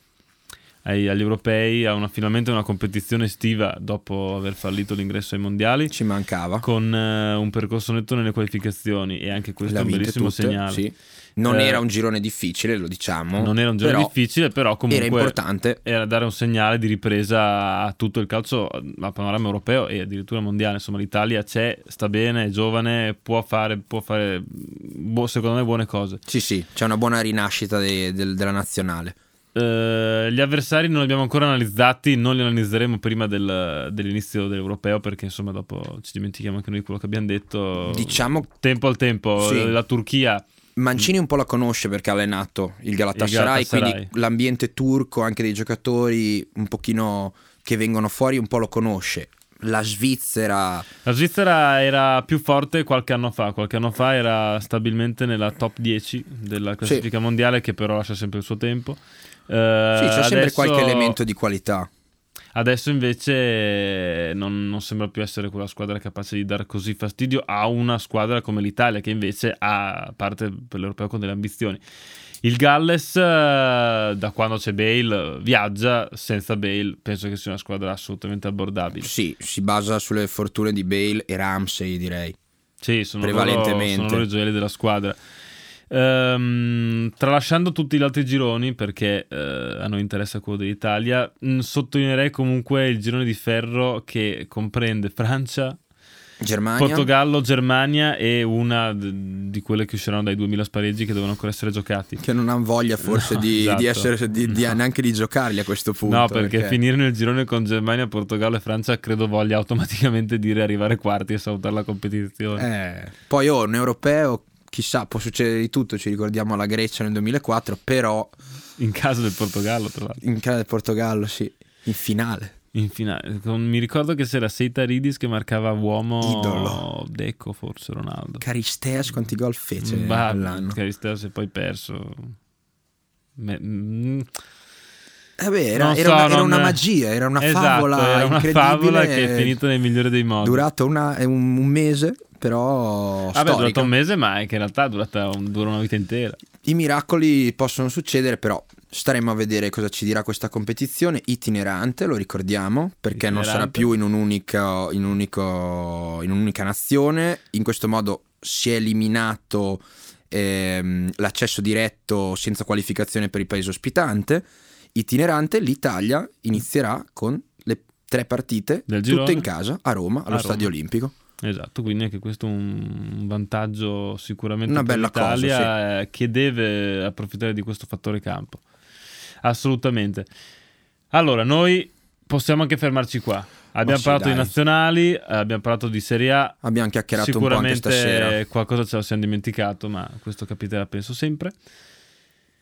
ai- agli europei ha una- finalmente una competizione estiva dopo aver fallito l'ingresso ai mondiali Ci mancava. con eh, un percorso netto nelle qualificazioni e anche questo è un bellissimo tutte, segnale. sì. Non Eh, era un girone difficile, lo diciamo. Non era un giro però difficile, però comunque Era importante. era dare un segnale di ripresa a tutto il calcio, a panorama europeo e addirittura mondiale. Insomma, l'Italia c'è, sta bene, è giovane, può fare, può fare bu- secondo me buone cose. Sì, sì, c'è una buona rinascita de- del- della nazionale. Eh, gli avversari non li abbiamo ancora analizzati, non li analizzeremo prima del- dell'inizio dell'europeo perché insomma dopo ci dimentichiamo anche noi quello che abbiamo detto. Diciamo tempo al tempo, Sì. la Turchia Mancini un po' la conosce perché ha allenato il Galatasaray, Il Galatasaray. quindi l'ambiente turco, anche dei giocatori un pochino che vengono fuori, un po' lo conosce. La Svizzera, La Svizzera era più forte qualche anno fa, qualche anno fa era stabilmente nella top 10 della classifica mondiale che però lascia sempre il suo tempo. Eh, sì, c'è sempre adesso- qualche elemento di qualità. Adesso invece non, non sembra più essere quella squadra capace di dar così fastidio a una squadra come l'Italia che invece ha parte per l'Europeo con delle ambizioni. Il Galles, eh, da quando c'è Bale, viaggia, senza Bale penso che sia una squadra assolutamente abbordabile. Sì, si basa sulle fortune di Bale e Ramsey, direi. Sì, sono Prevalentemente. loro, sono loro i gioielli della squadra. Ehm, tralasciando tutti gli altri gironi, perché eh, a noi interessa quello dell'Italia, mh, sottolineerei comunque il girone di ferro che comprende Francia, Germania, Portogallo, Germania e una d- di quelle che usciranno dai 2000 spareggi che devono ancora essere giocati. che non hanno voglia forse No, di, esatto. di essere, di- di- No. neanche di giocarli a questo punto. no, perché, finire nel girone con Germania, Portogallo e Francia credo voglia automaticamente dire arrivare quarti e salutare la competizione. Eh, poi oh, un europeo, chissà, può succedere di tutto, ci ricordiamo la Grecia nel 2004, però In casa del Portogallo, tra l'altro. in casa del Portogallo, sì, in finale. In finale, mi ricordo che c'era Seita Ridis che marcava uomo Idolo. Deco, forse Ronaldo. Caristeas quanti gol fece Bah, quell'anno? Caristeo si è poi perso. Me- mm, beh, era, era so, una, era non- una magia, era una esatto, favola era una incredibile. favola che è finita nel migliore dei modi. Durato una- un, un mese, però Vabbè, è storica. durata un mese, ma è che in realtà è durata dura una vita intera. I miracoli possono succedere, però staremo a vedere cosa ci dirà questa competizione itinerante, lo ricordiamo, perché non sarà Itinerante. più in, un unico- in, un unico- in un'unica nazione. In questo modo si è eliminato ehm, l'accesso diretto senza qualificazione per il paese ospitante. Itinerante, l'Italia inizierà con le tre partite, tutte in casa, a Roma, allo A Roma. Stadio Olimpico. Esatto, quindi anche questo è un vantaggio sicuramente Una per bella cosa, l'Italia eh, che deve approfittare di questo fattore campo. Assolutamente. Allora, noi possiamo anche fermarci qua. Abbiamo sì, parlato dai. di nazionali, abbiamo parlato di Serie A. Abbiamo chiacchierato un po' Sicuramente qualcosa ce lo siamo dimenticato, ma questo capiterà penso sempre.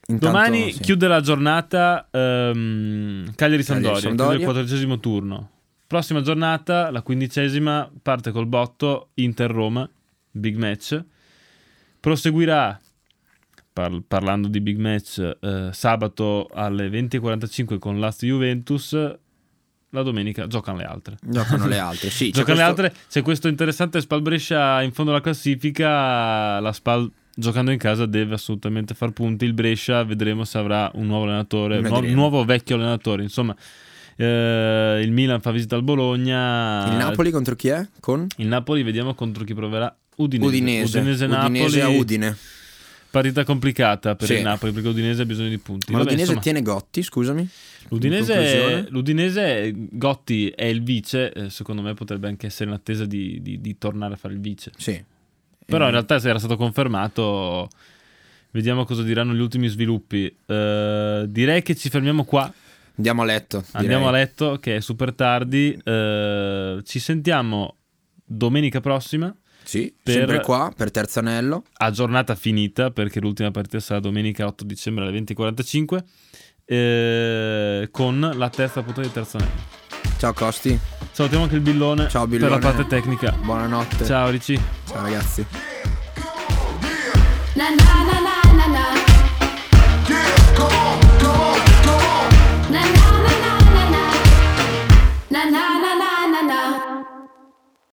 Intanto, Domani sì. chiude la giornata ehm, Cagliari-Sampdoria, chiude Cagliari-Sampdoria. il quattordicesimo turno. Prossima giornata, la quindicesima, parte col botto Inter-Roma, big match. Proseguirà, par- parlando di big match, eh, sabato alle 20.45 con l'Ast Juventus. La domenica giocano le altre. Giocano le altre, sì. Giocano le questo- altre. C'è questo interessante Spal Brescia in fondo alla classifica. La Spal giocando in casa deve assolutamente far punti. Il Brescia vedremo se avrà un nuovo allenatore, un nuovo, nuovo vecchio allenatore. Insomma, eh, il Milan fa visita al Bologna. Il Napoli contro chi è? Con? Il Napoli vediamo contro chi proverà. Udinese. Udinese. Udinese-Napoli. Udinese a Udine. Partita complicata per Sì. il Napoli perché Udinese ha bisogno di punti. Ma Vabbè, l'Udinese insomma, tiene Gotti, scusami. In L'Udinese, l'Udinese, Gotti è il vice. eh, secondo me potrebbe anche essere in attesa di, di- di tornare a fare il vice. Sì. Però in Eh, realtà se era stato confermato, vediamo cosa diranno gli ultimi sviluppi. Eh, direi che ci fermiamo qua, Andiamo a letto. andiamo a direi. letto che è super tardi. Eh, ci sentiamo domenica prossima Sì, per- sempre qua per terzo anello. a giornata finita perché l'ultima partita sarà domenica 8 dicembre alle 20.45 eh, con la terza puntata di terzo anello. Ciao Costi, Salutiamo anche il Billone, Ciao, per Billone. la parte tecnica. buonanotte. Ciao Ricci. Ciao ragazzi. Na na na